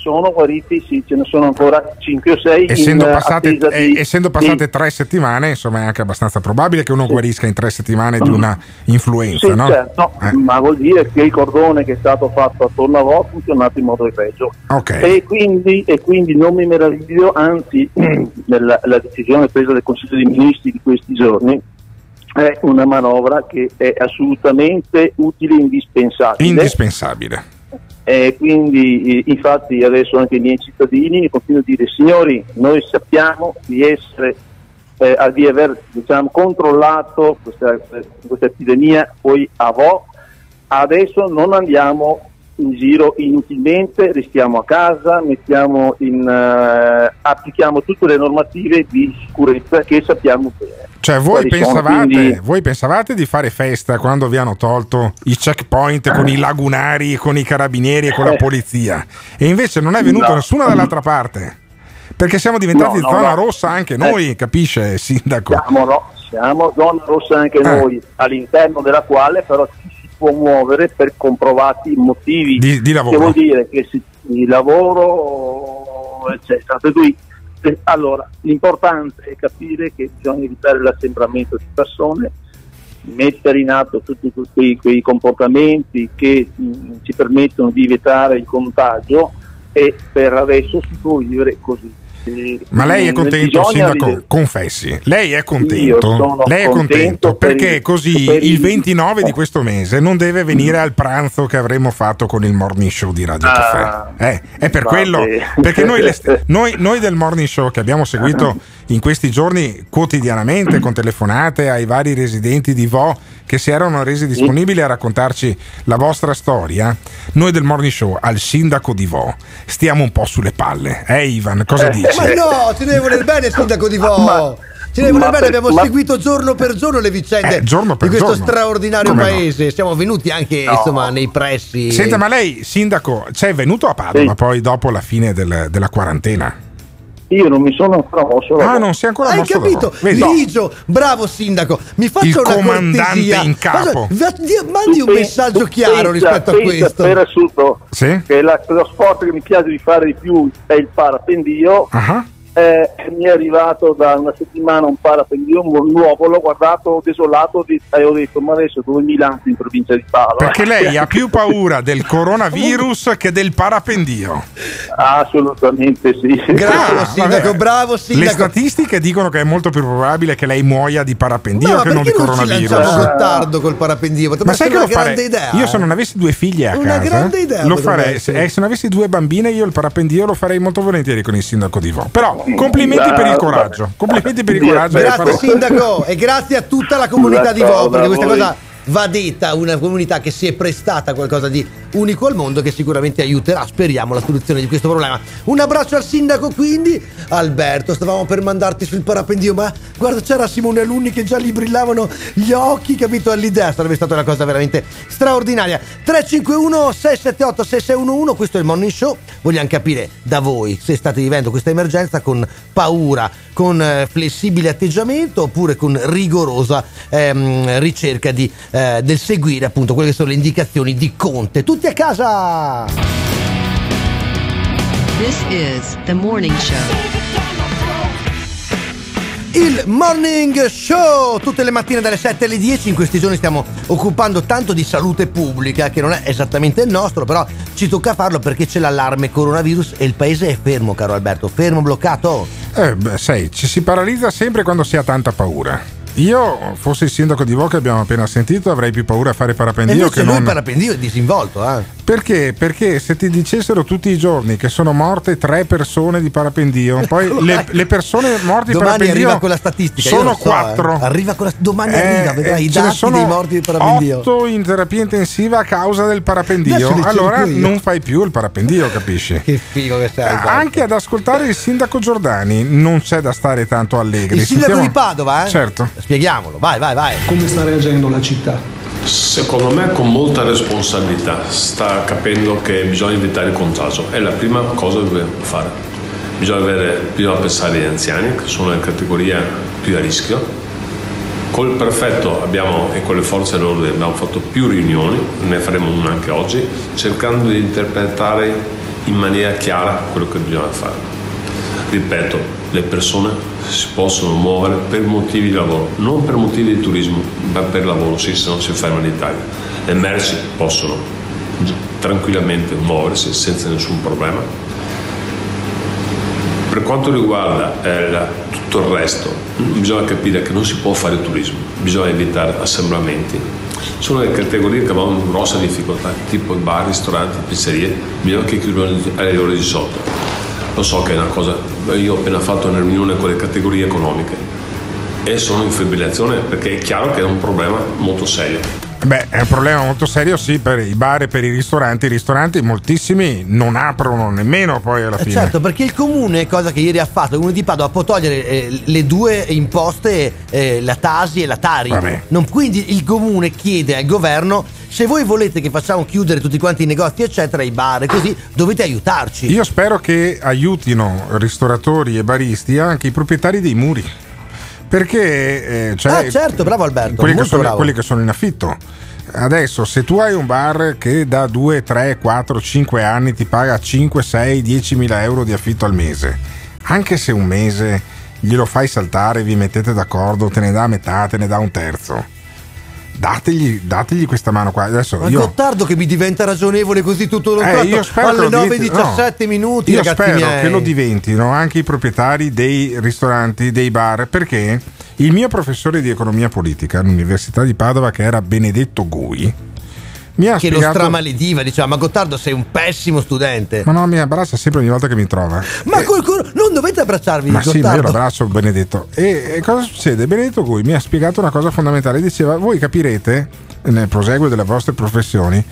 Sono guariti, sì, ce ne sono ancora 5 o 6 Essendo in passate, di- eh, essendo passate tre settimane, insomma, è anche abbastanza probabile che uno guarisca in tre settimane di una influenza, Sì, no? certo, Eh. ma vuol dire che il cordone che è stato fatto attorno a voi ha funzionato in modo egregio. Ok. E, quindi, e quindi non mi meraviglio, anzi nella, la decisione presa dal Consiglio dei Ministri di questi giorni è una manovra che è assolutamente utile e indispensabile. Indispensabile. E quindi eh, infatti adesso anche i miei cittadini continuano a dire signori noi sappiamo di essere eh, di aver diciamo, controllato questa, questa epidemia poi a vo adesso non andiamo in giro inutilmente restiamo a casa mettiamo in, eh, applichiamo tutte le normative di sicurezza che sappiamo bene Cioè, voi pensavate, quindi- voi pensavate di fare festa quando vi hanno tolto i checkpoint con i lagunari, con i carabinieri e con la Eh. polizia? E invece non è venuto No. nessuno dall'altra parte. Perché siamo diventati No, no, zona rossa anche Eh. noi, capisce, sindaco? Siamo, no, siamo zona rossa anche Eh. noi, all'interno della quale però ci può muovere per comprovati motivi. Di- di lavoro. Che vuol dire che si, di lavoro, eccetera. Per cui, eh, allora, l'importante è capire che bisogna evitare l'assembramento di persone, mettere in atto tutti quei, quei comportamenti che mh, ci permettono di evitare il contagio e per adesso si può vivere così. Ma lei è contento, sindaco? vivere- Confessi, lei è contento? Lei è contento contento per perché il- così il il- 29 di questo mese non deve venire al pranzo che avremmo fatto con il morning show di Radio Ah, Caffè. Eh, è per va quello, perché noi, noi- noi del morning show che abbiamo seguito in questi giorni quotidianamente con telefonate ai vari residenti di Vo che si erano resi disponibili a raccontarci la vostra storia, noi del morning show al sindaco di Vo stiamo un po' sulle palle. Eh Ivan, cosa Eh, dici? Ma no, ti deve voler bene il sindaco di Vo. Ma, vuole Ma bene, abbiamo ma- seguito giorno per giorno le vicende Eh, giorno di questo giorno. straordinario Come no? paese. Siamo venuti anche No. insomma nei pressi. Senta, ma lei, sindaco, c'è venuto a Padova Sì. poi dopo la fine del- della quarantena? Io non mi sono ancora mosso. Ah, non si è ancora Hai mosso da capito? Ligio, bravo sindaco. Mi faccia Il una comandante cortesia. in capo. Mandi Tu un messaggio chiaro pensa- rispetto a pensa, questo. Per assurdo, Sì? che la- lo sport che mi piace di fare di più è il parapendio. Ah, Eh, mi è arrivato da una settimana un parapendio nu- nuovo, l'ho guardato desolato e ho detto ma adesso dove mi lancio in provincia di Padova? Perché lei ha più paura del coronavirus che del parapendio. Assolutamente sì. Bravo sindaco, bravo Le sindaco. statistiche dicono che è molto più probabile che lei muoia di parapendio No, ma che non di coronavirus. lanciamo Gottardo col parapendio? Potrebbe Ma sai che lo una farei? grande idea. Io eh? se non avessi due figlie a Una casa, grande idea lo farei. Se, eh, se non avessi due bambine, io il parapendio lo farei molto volentieri con il sindaco di Vo. Però complimenti per il coraggio. Complimenti per il coraggio. Grazie sindaco e grazie a tutta la comunità di Vo perché questa voi. cosa va detta, una comunità che si è prestata a qualcosa di unico al mondo che sicuramente aiuterà, speriamo, la soluzione di questo problema. Un abbraccio al sindaco quindi, Alberto, stavamo per mandarti sul parapendio, ma guarda c'era Simone Alunni che già gli brillavano gli occhi, capito, all'idea, sarebbe stata una cosa veramente straordinaria. 351 678 6611, questo è il Morning Show, vogliamo capire da voi se state vivendo questa emergenza con paura, con eh, flessibile atteggiamento oppure con rigorosa ehm, ricerca di, del seguire appunto quelle che sono le indicazioni di Conte. Tutti a casa! This is the morning show. Il Morning Show tutte le mattine dalle 7 alle 10 in questi giorni stiamo occupando tanto di salute pubblica che non è esattamente il nostro però ci tocca farlo perché c'è l'allarme coronavirus e il paese è fermo caro Alberto fermo bloccato Eh, beh, sai, ci si paralizza sempre quando si ha tanta paura. Io, fossi il sindaco di Vo che abbiamo appena sentito, avrei più paura a fare parapendio che lui non. il parapendio è disinvolto eh. Perché? Perché se ti dicessero tutti i giorni che sono morte tre persone di parapendio, poi le, le persone morte di parapendio arriva quella statistica io sono so, eh. quattro. arriva quella domani Eh, arriva vedrai i dati sono dei morti di parapendio Otto in terapia intensiva a causa del parapendio. Allora non fai più il parapendio, capisci? che figo che sei Alberto. Anche ad ascoltare il sindaco Giordani non c'è da stare tanto allegri. il sindaco Sentiamo- di Padova eh? Certo. Spieghiamolo vai vai vai Come sta reagendo la città? Secondo me con molta responsabilità sta capendo che bisogna evitare il contagio, è la prima cosa che dobbiamo fare. Bisogna, avere, bisogna pensare agli anziani, che sono la categoria più a rischio. Col prefetto abbiamo, e con le forze dell'ordine abbiamo fatto più riunioni, ne faremo una anche oggi, cercando di interpretare in maniera chiara quello che bisogna fare. Ripeto, le persone si possono muovere per motivi di lavoro, non per motivi di turismo, ma per lavoro, sì, se non si ferma in Italia. Le merci possono tranquillamente muoversi senza nessun problema. Per quanto riguarda eh, la- tutto il resto, bisogna capire che non si può fare turismo, bisogna evitare assemblamenti. Sono le categorie che hanno grossa difficoltà, tipo bar, ristoranti, pizzerie, bisogna che chiudono alle ore di sotto. Lo so che è una cosa, io ho appena fatto una riunione con le categorie economiche e sono in fibrillazione perché è chiaro che è un problema molto serio. Beh, è un problema molto serio, sì, per i bar e per i ristoranti. I ristoranti, moltissimi, non aprono nemmeno poi alla Eh, fine. Certo, perché il comune, cosa che ieri ha fatto, il comune di Padova può togliere eh, le due imposte, eh, la Tasi e la Tari. Non- quindi il comune chiede al governo se voi volete che facciamo chiudere tutti quanti i negozi, eccetera, i bar e così, dovete aiutarci. Io spero che aiutino ristoratori e baristi anche i proprietari dei muri. Perché eh, cioè, ah, certo, bravo Alberto. quelli, che sono, bravo. quelli che sono in affitto. Adesso, se tu hai un bar che da 2, 3, 4, 5 anni ti paga 5, 6, 10 mila euro di affitto al mese, anche se un mese glielo fai saltare, vi mettete d'accordo, te ne dà metà, te ne dà un terzo. Dategli, dategli questa mano qua. Adesso Ma io, Gottardo che mi diventa ragionevole così tutto lo eh, io spero alle lo diventi- 9.17 no. minuti, Io spero miei. che lo diventino anche i proprietari dei ristoranti, dei bar, perché il mio professore di economia politica all'Università di Padova, che era Benedetto Gui, mi ha che lo spiegato. stramalediva, diceva, ma Gottardo sei un pessimo studente. Ma no, mi abbraccia sempre ogni volta che mi trova. Ma col cor- non dovete abbracciarvi, Ma sì, ma io Gottardo. l'abbraccio Benedetto. E, e cosa succede? Benedetto Gui mi ha spiegato una cosa fondamentale. Diceva: Voi capirete nel proseguo delle vostre professioni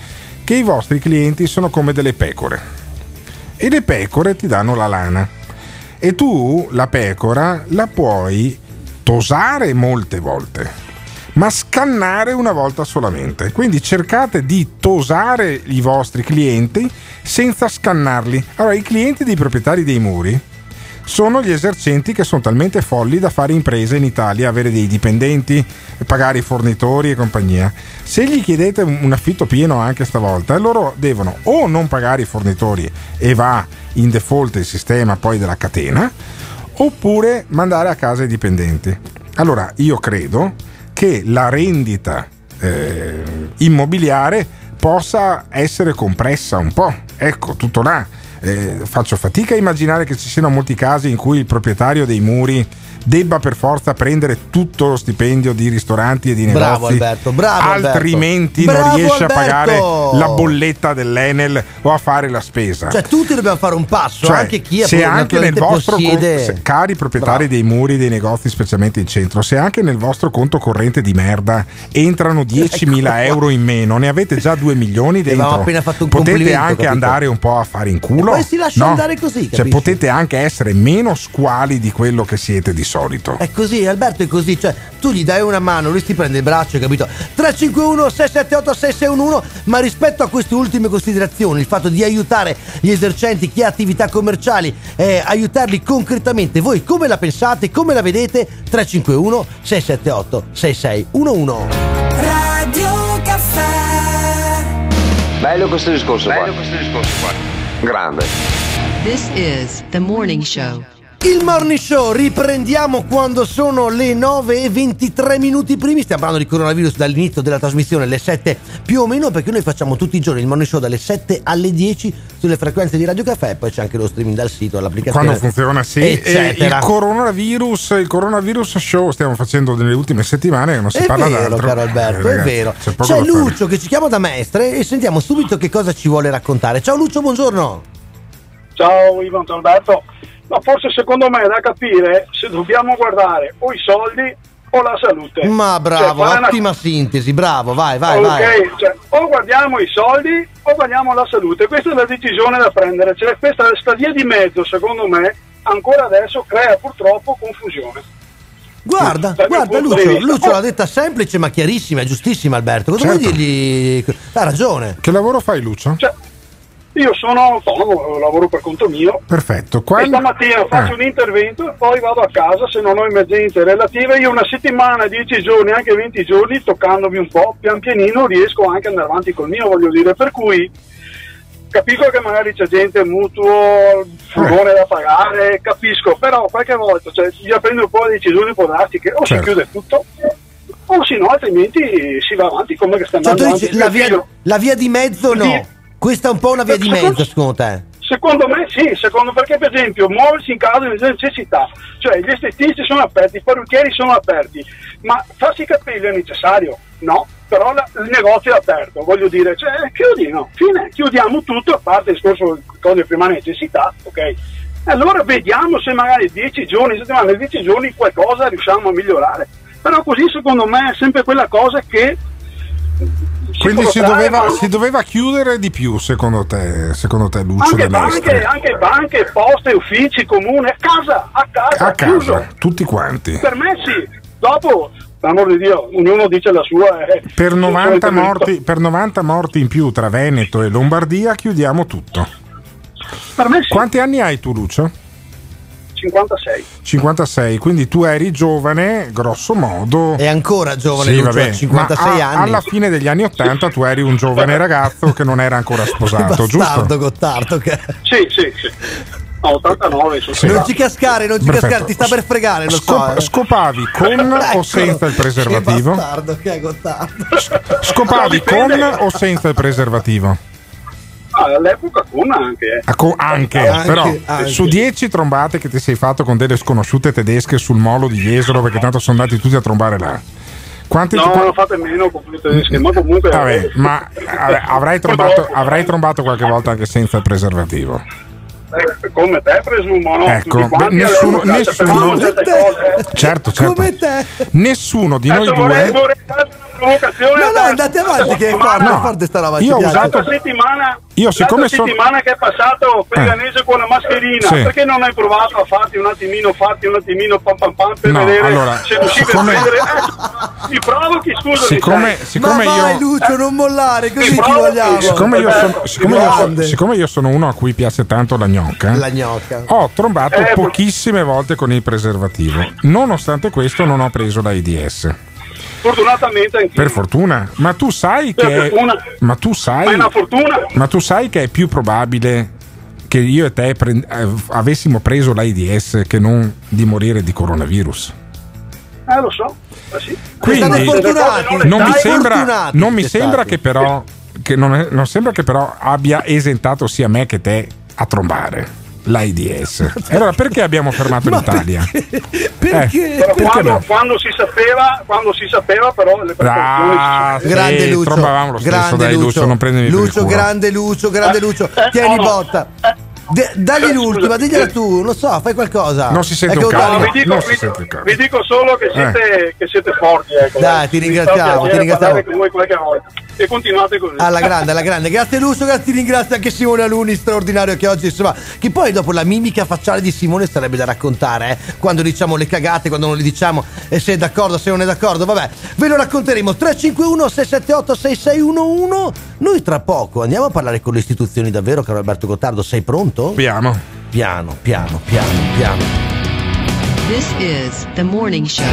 che i vostri clienti sono come delle pecore. E le pecore ti danno la lana. E tu la pecora la puoi tosare molte volte ma scannare una volta solamente. Quindi cercate di tosare i vostri clienti senza scannarli. Allora, i clienti dei proprietari dei muri sono gli esercenti che sono talmente folli da fare imprese in Italia, avere dei dipendenti, pagare i fornitori e compagnia. Se gli chiedete un affitto pieno anche stavolta, loro devono o non pagare i fornitori e va in default il sistema poi della catena, oppure mandare a casa i dipendenti. Allora, io credo che la rendita eh, immobiliare possa essere compressa un po'. Ecco, tutto là. Eh, faccio fatica a immaginare che ci siano molti casi in cui il proprietario dei muri debba per forza prendere tutto lo stipendio di ristoranti e di negozi. Bravo Alberto, bravo Alberto. altrimenti Bravo non riesce Alberto. a pagare la bolletta dell'Enel o a fare la spesa. Cioè, tutti dobbiamo fare un passo, Cioè, anche chi se anche nel vostro possiede. con- se- cari proprietari dei muri dei negozi specialmente in centro se anche nel vostro conto corrente di merda entrano 10.000 euro in meno ne avete già 2 milioni Ecco. Dentro appena fatto un potete anche capito? andare un po' a fare in culo E poi si lascia andare così, cioè capisci? potete anche essere meno squali di quello che siete di solito È così, Alberto è così, cioè tu gli dai una mano, lui ti prende il braccio, capito? 351 678 6611, ma rispetto a queste ultime considerazioni, il fatto di aiutare gli esercenti, chi ha attività commerciali, eh, aiutarli concretamente, voi come la pensate, come la vedete? 351 678 6611. Radio Caffè. Bello questo discorso qua. Grande. This is the morning show. Il morning show riprendiamo quando sono le 9 e 23 minuti primi. Stiamo parlando di coronavirus dall'inizio della trasmissione, alle 7 più o meno, perché noi facciamo tutti i giorni il morning show dalle 7 alle 10 sulle frequenze di Radio Caffè. Poi c'è anche lo streaming dal sito, all'applicazione. quando funziona sì e eccetera. il coronavirus il coronavirus show stiamo facendo nelle ultime settimane non si È parla vero, d'altro caro Alberto, Eh, è ragazzi, vero. c'è C'è da fare. Lucio che ci chiama da Mestre e sentiamo subito che cosa ci vuole raccontare. Ciao Lucio, buongiorno. Ciao Ivan, ciao Alberto. Ma forse secondo me è da capire se dobbiamo guardare o i soldi o la salute. Ma bravo, Cioè, fare una- ottima sintesi, bravo, vai, vai, ok, vai. cioè, o guardiamo i soldi o guardiamo la salute. Questa è la decisione da prendere. Cioè, questa via di mezzo, secondo me, ancora adesso crea purtroppo confusione. Guarda, guarda Lucio. Lucio l'ha detta semplice ma chiarissima, è giustissima Alberto. Cosa Certo. vuoi dirgli? Ha ragione. che lavoro fai Lucio? Cioè, io sono autonomo, lavoro per conto mio. perfetto E Quando- stamattina faccio Ah. un intervento e poi vado a casa se non ho emergenze relative. Io una settimana, 10 giorni, anche 20 giorni, toccandomi un po', pian pianino riesco anche ad andare avanti col mio, voglio dire. Per cui capisco che magari c'è gente mutuo, furgone da pagare, capisco, però qualche volta cioè, bisogna prendere un po' di decisioni, può darsi che o Certo. si chiude tutto o se no altrimenti si va avanti come che sta Cioè, andando avanti. dici, la, via, la via di mezzo no. Sì. Questa è un po' una via di mezzo secondo te? Secondo me sì, secondo perché per esempio muoversi in caso di necessità, cioè gli estetisti sono aperti, i parrucchieri sono aperti, ma farsi i capelli è necessario? No, però la- il negozio è aperto, voglio dire, cioè chiudi, no, fine, chiudiamo tutto a parte il discorso cose di prima necessità, ok? E Allora vediamo se magari 10 giorni, settimane, 10 giorni qualcosa riusciamo a migliorare. Però così secondo me è sempre quella cosa che quindi si doveva, ma- si doveva chiudere di più secondo te secondo te Lucio anche banche, anche banche, poste, uffici, comune, a casa, a casa, a chiuso. casa tutti quanti Per me sì, dopo, amor di Dio, ognuno dice la sua. eh. per Sono 90, solamente- morti, per 90 morti in più tra Veneto e Lombardia chiudiamo tutto Per me sì, quanti anni hai tu Lucio? 56. 56 quindi tu eri giovane grosso modo È ancora giovane Sì, vabbè, ha 56 ma a- anni. alla fine degli anni 80 tu eri un giovane ragazzo che non era ancora sposato, giusto? Bastardo Gottardo che... Sì, sì, sì. No, 89 sono Sì. Non ci cascare, non ci Perfetto. cascare, ti sta per fregare, lo Scop- so. eh. Scopavi con o Eccolo. senza il preservativo? Che bastardo che è Gottardo. Scopavi con o senza il preservativo? Ah, all'epoca con anche. eh. Ah, co- anche, Anche, però anche. su 10 trombate che ti sei fatto con delle sconosciute tedesche sul molo di Jesolo perché tanto sono andati tutti a trombare là. Quanti No, qua- non fate meno con i tedeschi, ma comunque. Vabbè, ma eh, avrai trombato, avrai trombato qualche volta anche senza il preservativo. Eh, come te presumo, no? Ecco, beh, nessuno- nessuno- cose, eh. Certo, certo. Come te. Nessuno di noi vorrei, due vorrei provocazione. No, no, andate avanti, che è forte, No. forte sta roba. Io ho usato- settimana, Io siccome sono- settimana che è passato Peganese con la mascherina, Sì. perché non hai provato a farti un attimino, farti un attimino pam pam pam per No, vedere allora, se riuscivi siccome- a prendere. Eh, mi provochi, scusami. Siccome, siccome Ma vai io. Lucio, non mollare, così ti provochi. vogliamo. Siccome io, sono, siccome, io siccome io sono uno a cui piace tanto la gnocca, La gnocca. ho trombato Eh, pochissime volte con il preservativo. Nonostante questo, non ho preso l'AIDS. Fortunatamente anch'io. Per fortuna. Ma tu sai Per che. fortuna. Ma tu sai. Ma è una fortuna. Ma tu sai che è più probabile che io e te prend- eh, avessimo preso l'AIDS che non di morire di coronavirus. Eh, lo so. Eh, sì. Quindi non mi sembra, non mi sembra che però che non, è- non sembra che però abbia esentato sia me che te a trombare l'AIDS. Allora perché abbiamo fermato l'Italia? Perché? Eh, Però perché quando, no? quando si sapeva, quando si sapeva però le Ah, si Grande sì, Lucio, trombavamo lo stesso, grande dai Lucio, non prendimi per il Lucio, culo. grande Lucio, grande Lucio. Eh, Tieni botta. De- dagli l'ultima, digliela tu, non so, fai qualcosa. Non si sente che un cazzo. dato- vi dico, vi- cazzo. vi dico solo che siete, che siete forti. Ecco, Dai, ti ringraziamo, ti ringraziamo. parlare con voi qualche volta. E continuate così. Alla grande, alla grande, grazie Lucio, grazie, ti ringrazio anche Simone Aluni, straordinario che oggi insomma, che poi dopo la mimica facciale di Simone sarebbe da raccontare, eh? quando diciamo le cagate, quando non le diciamo e se è d'accordo, se non è d'accordo, vabbè, ve lo racconteremo 351 678 6611, noi tra poco andiamo a parlare con le istituzioni davvero, caro Alberto Gottardo, sei pronto? Piano. Piano, piano, piano, piano. This is the morning show.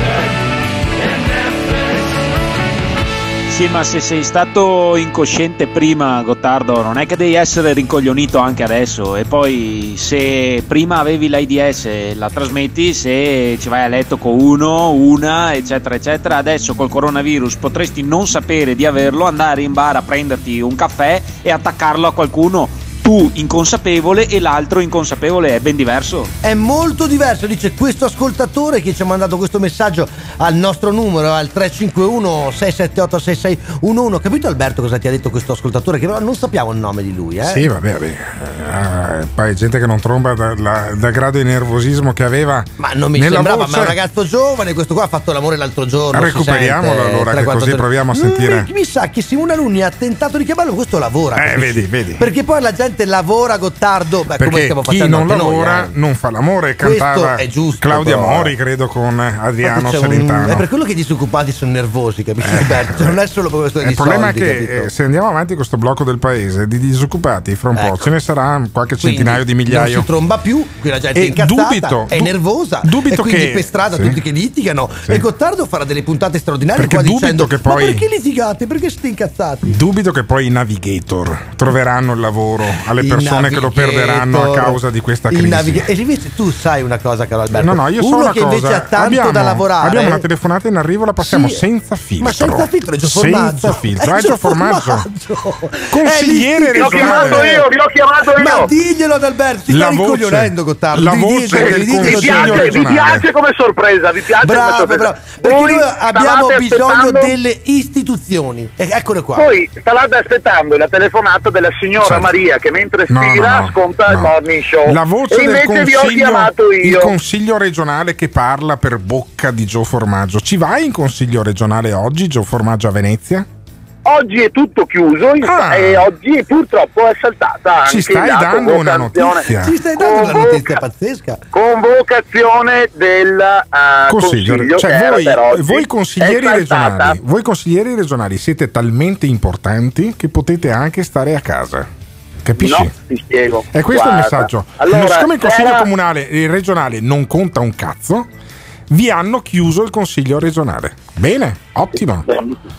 Sì, ma se sei stato incosciente prima, Gottardo, non è che devi essere rincoglionito anche adesso. E poi, se prima avevi l'AIDS, la trasmetti, se ci vai a letto con uno, una, eccetera, eccetera, adesso col coronavirus potresti non sapere di averlo, andare in bar a prenderti un caffè e attaccarlo a qualcuno. Tu inconsapevole e l'altro inconsapevole è ben diverso. È molto diverso, dice questo ascoltatore che ci ha mandato questo messaggio al nostro numero, al 351 678 6611. Capito Alberto cosa ti ha detto questo ascoltatore? Che però non sappiamo il nome di lui, eh? Sì, vabbè, vabbè. Eh, poi gente che non tromba da- dal grado di nervosismo che aveva. Ma non mi sembrava, voce. ma è un ragazzo giovane, questo qua ha fatto l'amore l'altro giorno. Recuperiamolo sente, allora, tre, che quattro così giorni. proviamo a sentire. Mi, mi sa che Simone Alunni ha tentato di chiamarlo, questo lavora. Eh, capisci? vedi, vedi. Perché poi la gente lavora Gottardo, beh, come Perché stiamo chi non noi, lavora eh. non fa l'amore, cantava è giusto, Claudia però. Mori, credo, con Adriano c'è un-. È per quello che i disoccupati sono nervosi, capisci? Cioè, non è solo per questo Eh, Il problema soldi, è che eh, se andiamo avanti con questo blocco del paese di disoccupati, fra un po' Ecco. ce ne sarà qualche Quindi centinaio di Non migliaio. si tromba più, qui la gente è incazzata, dubito, è nervosa, dubito e quindi che- per strada sì. tutti che litigano. E Gottardo farà delle puntate straordinarie Perché qua dicendo che poi- perché litigate? Perché siete incazzati? Dubito che poi i navigator troveranno il lavoro alle persone che lo perderanno a causa di questa crisi. naviga- e invece tu sai una cosa, caro Alberto. No, no, io so Uno una che cosa. invece ha tanto abbiamo, da lavorare. Abbiamo una telefonata in arrivo, la passiamo Sì, senza filtro. Ma senza filtro, è Gio Formaggio. Senza filtro. È È Gio Gio Formaggio. Consigliere Vi ho chiamato io, vi ho chiamato io. Ma diglielo ad Alberto, ti La stai voce- rincoglionendo, Gottardo. la voce diglielo, del diglielo, Consiglio vi piace come sorpresa, vi piace come Bravo, sorpresa. bravo. Perché noi abbiamo bisogno delle istituzioni. E eccole qua. Voi stavate aspettando la telefonata della signora Certo. Maria che mentre No, no, stira no, sconta il morning show. La voce e del invece vi ho consiglio, il io. consiglio regionale che parla per bocca di Gio Formaggio. Ci vai in consiglio regionale oggi, Gio Formaggio a Venezia? Oggi è tutto chiuso Ah. e oggi purtroppo è saltata anche Ci stai la dando una notizia. Ci stai dando una Convoca- notizia pazzesca. Convocazione del eh, Consiglio, consiglio, cioè voi, voi consiglieri regionali, voi consiglieri regionali siete talmente importanti che potete anche stare a casa. Capisci? No, ti spiego. È questo Guarda, il messaggio. Allora, Siccome il consiglio era- comunale e regionale non conta un cazzo, vi hanno chiuso il consiglio regionale. Bene, ottimo.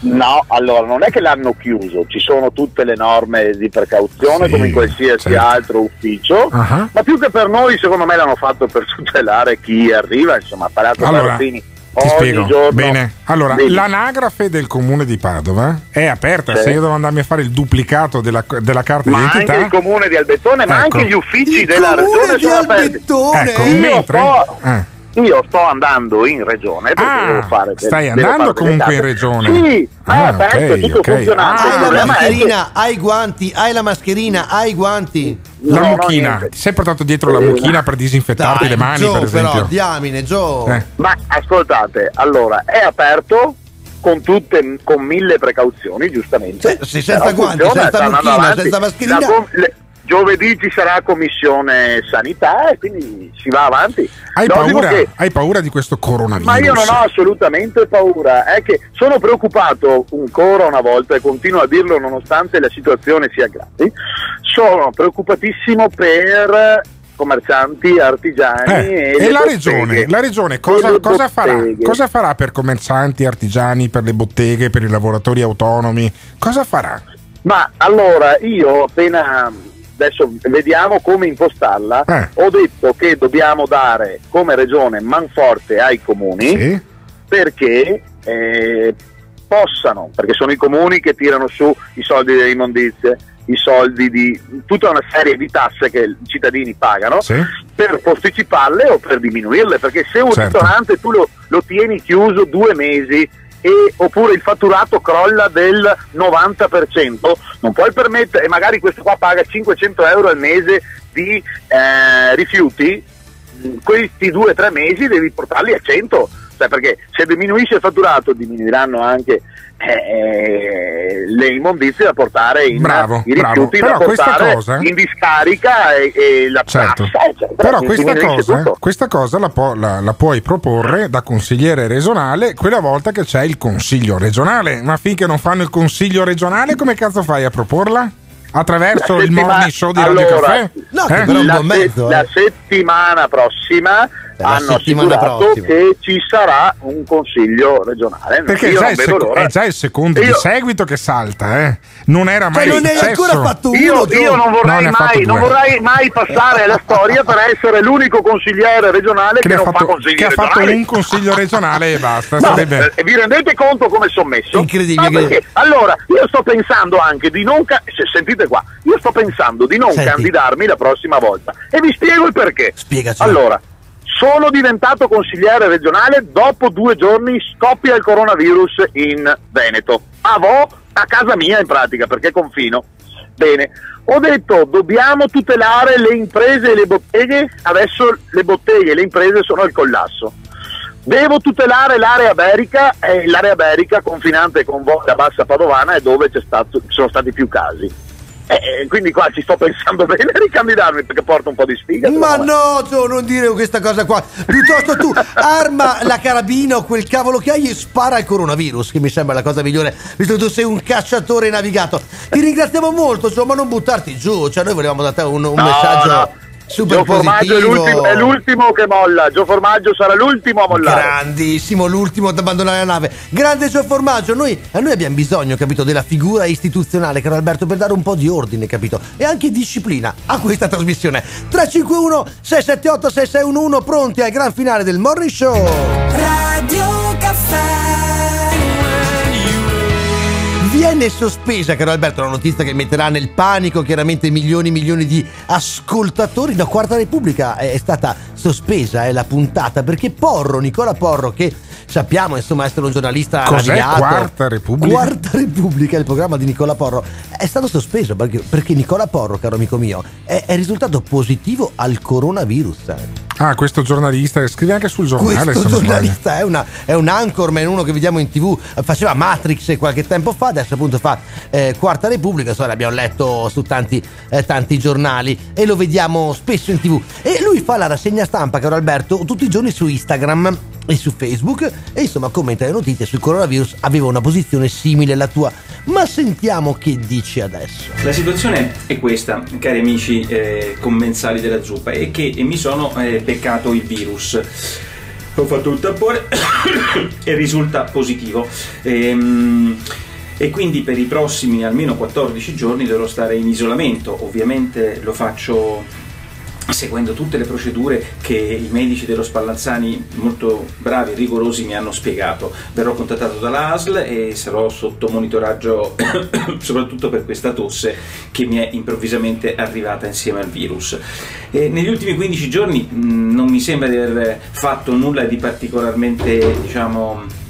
No, allora non è che l'hanno chiuso, ci sono tutte le norme di precauzione Sì, come in qualsiasi certo. altro ufficio, Ah. ma più che per noi secondo me l'hanno fatto per tutelare chi arriva, insomma, ha parlato Allora, Bertini Ti spiego. giorno. Bene. Allora, Vedi. l'anagrafe del comune di Padova è aperta. Sì. Se io devo andarmi a fare il duplicato della, della carta ma d'identità. anche il comune di Albettone, ma Ecco. anche gli uffici Il della regione di sono aperti. Albettone? Ecco, Io mentre. sto- eh. Io sto andando in regione perché Ah, devo fare del- stai andando comunque in regione? Sì, Ah, è aperto, ok, è tutto ok. funzionante. Ah, Hai la mascherina, hai i guanti, hai la mascherina, hai i guanti. La No, no, mucchina. niente. Ti sei portato dietro la mucchina per disinfettarti Dai, le mani, Gio, per esempio? però, diamine, Gio. Eh. Ma ascoltate, allora è aperto con tutte, con mille precauzioni, giustamente. Sì, senza Però guanti, funziona, senza mucchina, senza mascherina. La com- le- giovedì ci sarà commissione sanità e quindi si va avanti. Hai No, paura, che- hai paura di questo coronavirus? ma io non ho assolutamente paura, è che sono preoccupato ancora una volta e continuo a dirlo nonostante la situazione sia grave, sono preoccupatissimo per commercianti, artigiani Eh, e, e la regione, la regione cosa, cosa farà? Cosa farà per commercianti, artigiani, per le botteghe, per i lavoratori autonomi? Cosa farà? Ma allora io appena adesso vediamo come impostarla, Eh. ho detto che dobbiamo dare come regione manforte ai comuni perché eh, possano, perché sono i comuni che tirano su i soldi delle immondizie, i soldi di tutta una serie di tasse che i cittadini pagano per posticiparle o per diminuirle, perché se un Certo. ristorante tu lo, lo tieni chiuso due mesi e, oppure il fatturato crolla del 90%, non puoi permettere, e magari questo qua paga 500 euro al mese di eh, rifiuti, questi due o tre mesi devi portarli a 100, cioè perché se diminuisce il fatturato diminuiranno anche eh, le immondizie da portare in Bravo, i bravo. rifiuti Però da questa portare cosa- in discarica e, e la Certo. plastica, eccetera. Però Si questa diminuisce cosa, tutto. questa cosa la, può- la- la puoi proporre da consigliere regionale quella volta che c'è il consiglio regionale. Ma finché non fanno il consiglio regionale, come cazzo fai a proporla? Attraverso il morning show di Radio allora, Caffè? Eh? la, se- la settimana prossima hanno assicurato prossima. che ci sarà un consiglio regionale. Perché già, non il l'ora. è già il secondo di Io- seguito che salta, eh? Non era mai non ne hai successo. ancora fatto uno, Io, io non vorrei fatto mai, non vorrei mai passare alla storia per essere l'unico consigliere regionale che, Che non fatto- fa consigli che ha fatto regionali. un consiglio regionale e basta. No, sarebbe- eh, vi rendete conto come sono messo? Incredibile, Ma perché? Allora, io sto pensando anche di non. ca- se- sentite qua, io sto pensando di non Senti. candidarmi la prossima volta. E vi spiego il perché. Spiegaci. Allora, sono diventato consigliere regionale, dopo due giorni scoppia il coronavirus in Veneto. A Vo, a casa mia in pratica, perché confino. Bene, ho detto dobbiamo tutelare le imprese e le botteghe, adesso le botteghe e le imprese sono al collasso. Devo tutelare l'area berica e l'area berica confinante con Voglia Bassa Padovana è dove stato- ci sono stati più casi. Eh, quindi qua ci sto pensando bene a ricandidarmi perché porto un po' di sfiga. Ma no, Gio, non dire questa cosa qua. Piuttosto tu arma la carabina o quel cavolo che hai e spara al coronavirus, che mi sembra la cosa migliore, visto che tu sei un cacciatore navigato. Ti ringraziamo molto, Gio, ma non buttarti giù. Cioè, noi volevamo dare un, un No, messaggio no. Super Gio Formaggio è l'ultimo, è l'ultimo che molla. Gio Formaggio sarà l'ultimo a mollare. Grandissimo, l'ultimo ad abbandonare la nave. Grande Gio Formaggio, noi, a noi abbiamo bisogno, capito, della figura istituzionale, caro Alberto, per dare un po' di ordine, capito? E anche disciplina a questa trasmissione. 351 678 6611 pronti al gran finale del Morning Show. Radio Caffè. Viene sospesa, caro Alberto, la notizia che metterà nel panico chiaramente milioni e milioni di ascoltatori. Da Quarta Repubblica è stata sospesa è la puntata perché Porro, Nicola Porro, che sappiamo insomma essere un giornalista Cos'è navigato. Quarta Repubblica? Quarta Repubblica, il programma di Nicola Porro, è stato sospeso perché, perché Nicola Porro, caro amico mio, è, è risultato positivo al coronavirus. Ah, questo giornalista che scrive anche sul giornale. Questo giornalista è, una, è un anchorman, uno che vediamo in tv, faceva Matrix qualche tempo fa, adesso appunto fa eh, Quarta Repubblica, so, l'abbiamo letto su tanti, eh, tanti giornali e lo vediamo spesso in tv. E lui fa la rassegna stampa, caro Alberto, tutti i giorni su Instagram e su Facebook e insomma commenta le notizie sul coronavirus, aveva una posizione simile alla tua. Ma sentiamo che dice adesso. La situazione è questa, cari amici eh, commensali della zuppa, è che mi sono eh, beccato il virus. Ho fatto un tampone e risulta positivo. Ehm, e quindi per i prossimi almeno 14 giorni dovrò stare in isolamento. Ovviamente lo faccio seguendo tutte le procedure che i medici dello Spallanzani molto bravi e rigorosi mi hanno spiegato. Verrò contattato dalla ASL e sarò sotto monitoraggio soprattutto per questa tosse che mi è improvvisamente arrivata insieme al virus. E negli ultimi 15 giorni mh, non mi sembra di aver fatto nulla di particolarmente, diciamo,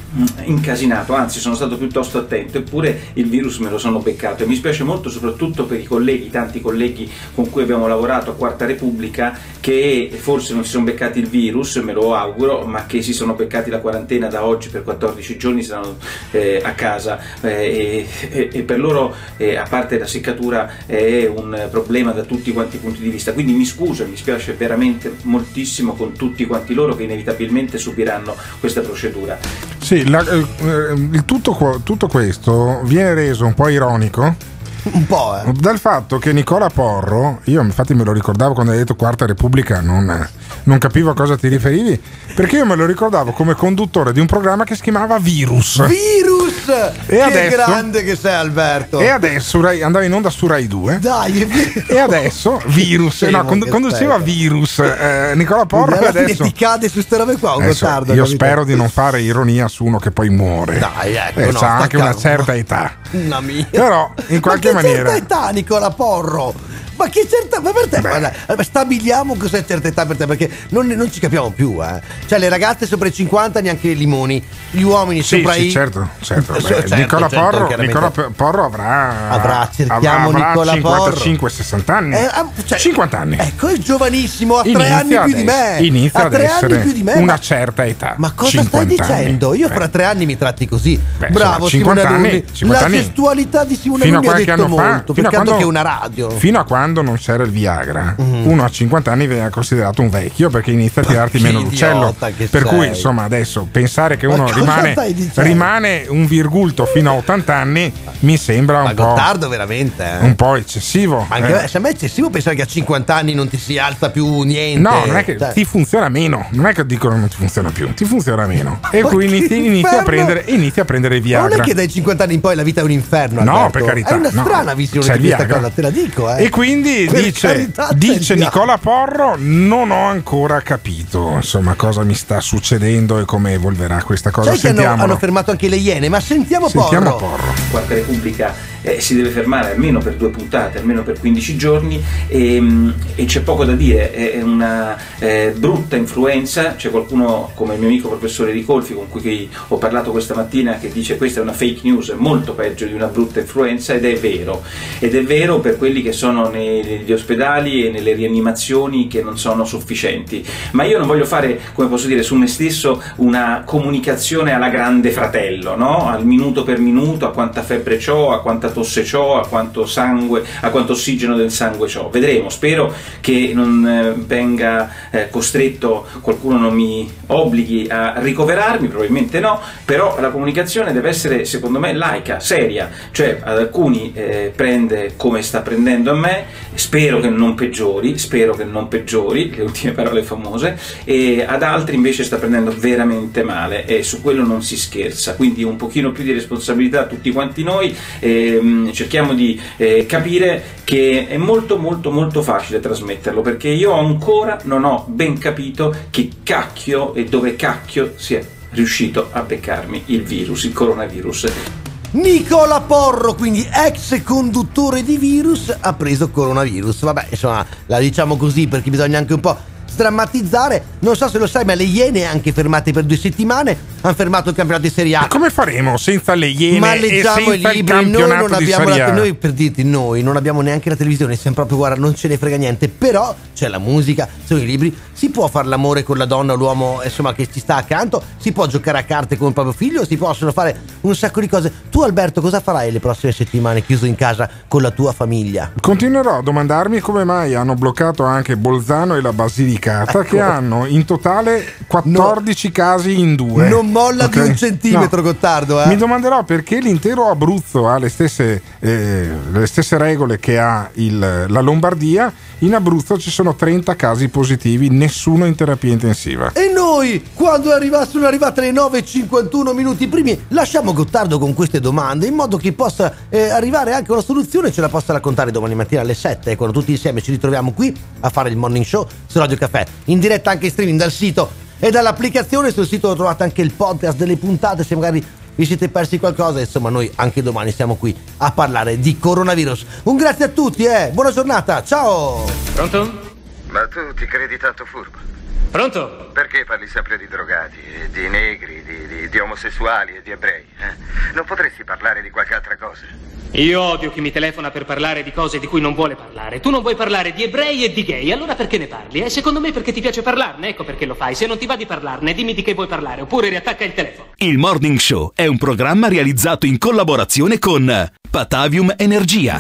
incasinato, anzi sono stato piuttosto attento, eppure il virus me lo sono beccato. E mi spiace molto soprattutto per i colleghi, tanti colleghi con cui abbiamo lavorato a Quarta Repubblica che forse non si sono beccati il virus, me lo auguro, ma che si sono beccati la quarantena da oggi per 14 giorni, saranno eh, a casa. Eh, e, e- per loro eh, a parte la seccatura è un problema da tutti quanti i punti di vista, quindi mi scuso e mi spiace veramente moltissimo con tutti quanti loro che inevitabilmente subiranno questa procedura. Sì, la- eh, eh, tutto, tutto questo viene reso un po' ironico. Un po', eh. Dal fatto che Nicola Porro, io infatti me lo ricordavo quando hai detto Quarta Repubblica, non, non capivo a cosa ti riferivi, perché io me lo ricordavo come conduttore di un programma che si chiamava Virus. Virus! E che adesso- grande che sei Alberto! E adesso andava in onda su Rai 2. Dai, è vero. E adesso Virus, no, che conduceva. Virus eh, Nicola Porro e adesso ti cade su ste robe qua, un Adesso Gottardo, io capito? spero di non fare ironia su uno che poi muore. Dai, ecco, Eh, no, sta anche una certa età. Mamma mia. Però, in qualche che maniera- certa età, Nicola Porro? Ma che certa. Ma per te, guarda, eh, stabiliamo cos'è certa età per te, perché non, non ci capiamo più, eh. Cioè, le ragazze sopra i 50 neanche i limoni, gli uomini Sì, sopra sì, i. certo, certo. Eh, Beh, certo, Nicola, certo, Porro, chiaramente. Nicola Porro avrà, Avrà, cerchiamo avrà Nicola 55-60 anni. Eh, ah, cioè, 50 anni. Ecco, è giovanissimo, ha tre anni più di me. Inizia ha tre anni più di me. una certa età. Ma cosa stai 50 anni. dicendo? Io Beh, fra tre anni mi tratti così. Beh, Bravo, insomma, Simone 50 anni, Alunni. 50 La anni. gestualità di Simone Alunni ha detto fa, molto, fino a perché altro quando, che una radio. fino a quando non c'era il Viagra, Mm. uno a 50 anni veniva considerato un vecchio perché inizia a tirarti meno l'uccello. Per cui, sei. insomma, adesso pensare che Ma uno rimane, rimane un virgulto fino a 80 anni mi sembra Ma un po', Gottardo veramente, eh. un po' eccessivo. Ma anche eh. se a me è eccessivo pensare che a 50 anni non ti si alza più niente. No, non è che Cioè, ti funziona meno, non è che dicono non ti funziona più, ti funziona meno. E Ma quindi inizi, inizi a prendere, inizi a prendere il Ma Viagra. non è che dai 50 anni in poi la vita è un inferno. No, Alberto. per carità. È una no. strana visione C'è di questa cosa, te la dico, eh. E quindi Per dice, dice. Nicola Porro: Non ho ancora capito insomma cosa mi sta succedendo e come evolverà questa cosa. Sai che hanno, hanno fermato anche le iene, ma sentiamo, Sentiamo Porro. Porro. Quarta Repubblica eh, si deve fermare almeno per due puntate, almeno per 15 giorni e, mm, e c'è poco da dire, è una eh, brutta influenza, c'è qualcuno come il mio amico professore Ricolfi con cui ho parlato questa mattina che dice questa è una fake news, molto peggio di una brutta influenza ed è vero, ed è vero per quelli che sono negli ospedali e nelle rianimazioni che non sono sufficienti, ma io non voglio fare, come posso dire, su me stesso una comunicazione alla grande fratello, no? al minuto per minuto, a quanta febbre ho, a quanta tosse ho, a quanto sangue, a quanto ossigeno del sangue ho. Vedremo, spero che non eh, venga eh, costretto, qualcuno non mi obblighi a ricoverarmi, probabilmente no, però la comunicazione deve essere secondo me laica, seria, cioè ad alcuni eh, prende come sta prendendo a me, spero che non peggiori, spero che non peggiori, le ultime parole famose, e ad altri invece sta prendendo veramente male e su quello non si scherza, quindi un pochino più di responsabilità a tutti quanti noi, ehm, cerchiamo di eh, capire che è molto molto molto facile trasmetterlo perché io ancora non ho ben capito che cacchio e dove cacchio sia riuscito a beccarmi il virus, il coronavirus. Nicola Porro, quindi ex conduttore di virus, ha preso coronavirus. Vabbè, insomma, la diciamo così perché bisogna anche un po' sdrammatizzare. Non so se lo sai, ma le Iene anche fermate per due settimane hanno fermato il campionato di Serie A. Come faremo senza le iene Ma leggiamo i libri, noi non abbiamo la, noi per dirti, noi non abbiamo neanche la televisione, siamo proprio guarda, non ce ne frega niente, però c'è la musica, sono i libri, si può fare l'amore con la donna o l'uomo insomma che ci sta accanto, si può giocare a carte con il proprio figlio, si possono fare un sacco di cose. Tu Alberto cosa farai le prossime settimane chiuso in casa con la tua famiglia? Continuerò a domandarmi come mai hanno bloccato anche Bolzano e la Basilicata, che Ecco. hanno in totale 14 casi in due. Non molla di Ok? un centimetro, Gottardo, eh. Mi domanderò perché l'intero Abruzzo ha le stesse, eh, le stesse regole che ha il- la Lombardia. In Abruzzo ci sono 30 casi positivi, nessuno in terapia intensiva. E noi, quando arriva- sono arrivate le 9.51 minuti primi, lasciamo Gottardo con queste domande in modo che possa eh, arrivare anche una soluzione e ce la possa raccontare domani mattina alle 7, quando tutti insieme ci ritroviamo qui a fare il morning show su Radio Caffè, in diretta anche in streaming dal sito e dall'applicazione. Sul sito trovate anche il podcast delle puntate se magari vi siete persi qualcosa. Insomma, noi anche domani siamo qui a parlare di coronavirus. Un grazie a tutti, eh. Buona giornata, ciao! Pronto? Ma tu ti credi tanto furbo? Pronto? Perché parli sempre di drogati, e di negri, di, di- di omosessuali e di ebrei? eh? Non potresti parlare di qualche altra cosa? Io odio chi mi telefona per parlare di cose di cui non vuole parlare. Tu non vuoi parlare di ebrei e di gay, allora perché ne parli? E secondo me perché ti piace parlarne, ecco perché lo fai. Se non ti va di parlarne, dimmi di che vuoi parlare, oppure riattacca il telefono. Il Morning Show è un programma realizzato in collaborazione con Patavium Energia.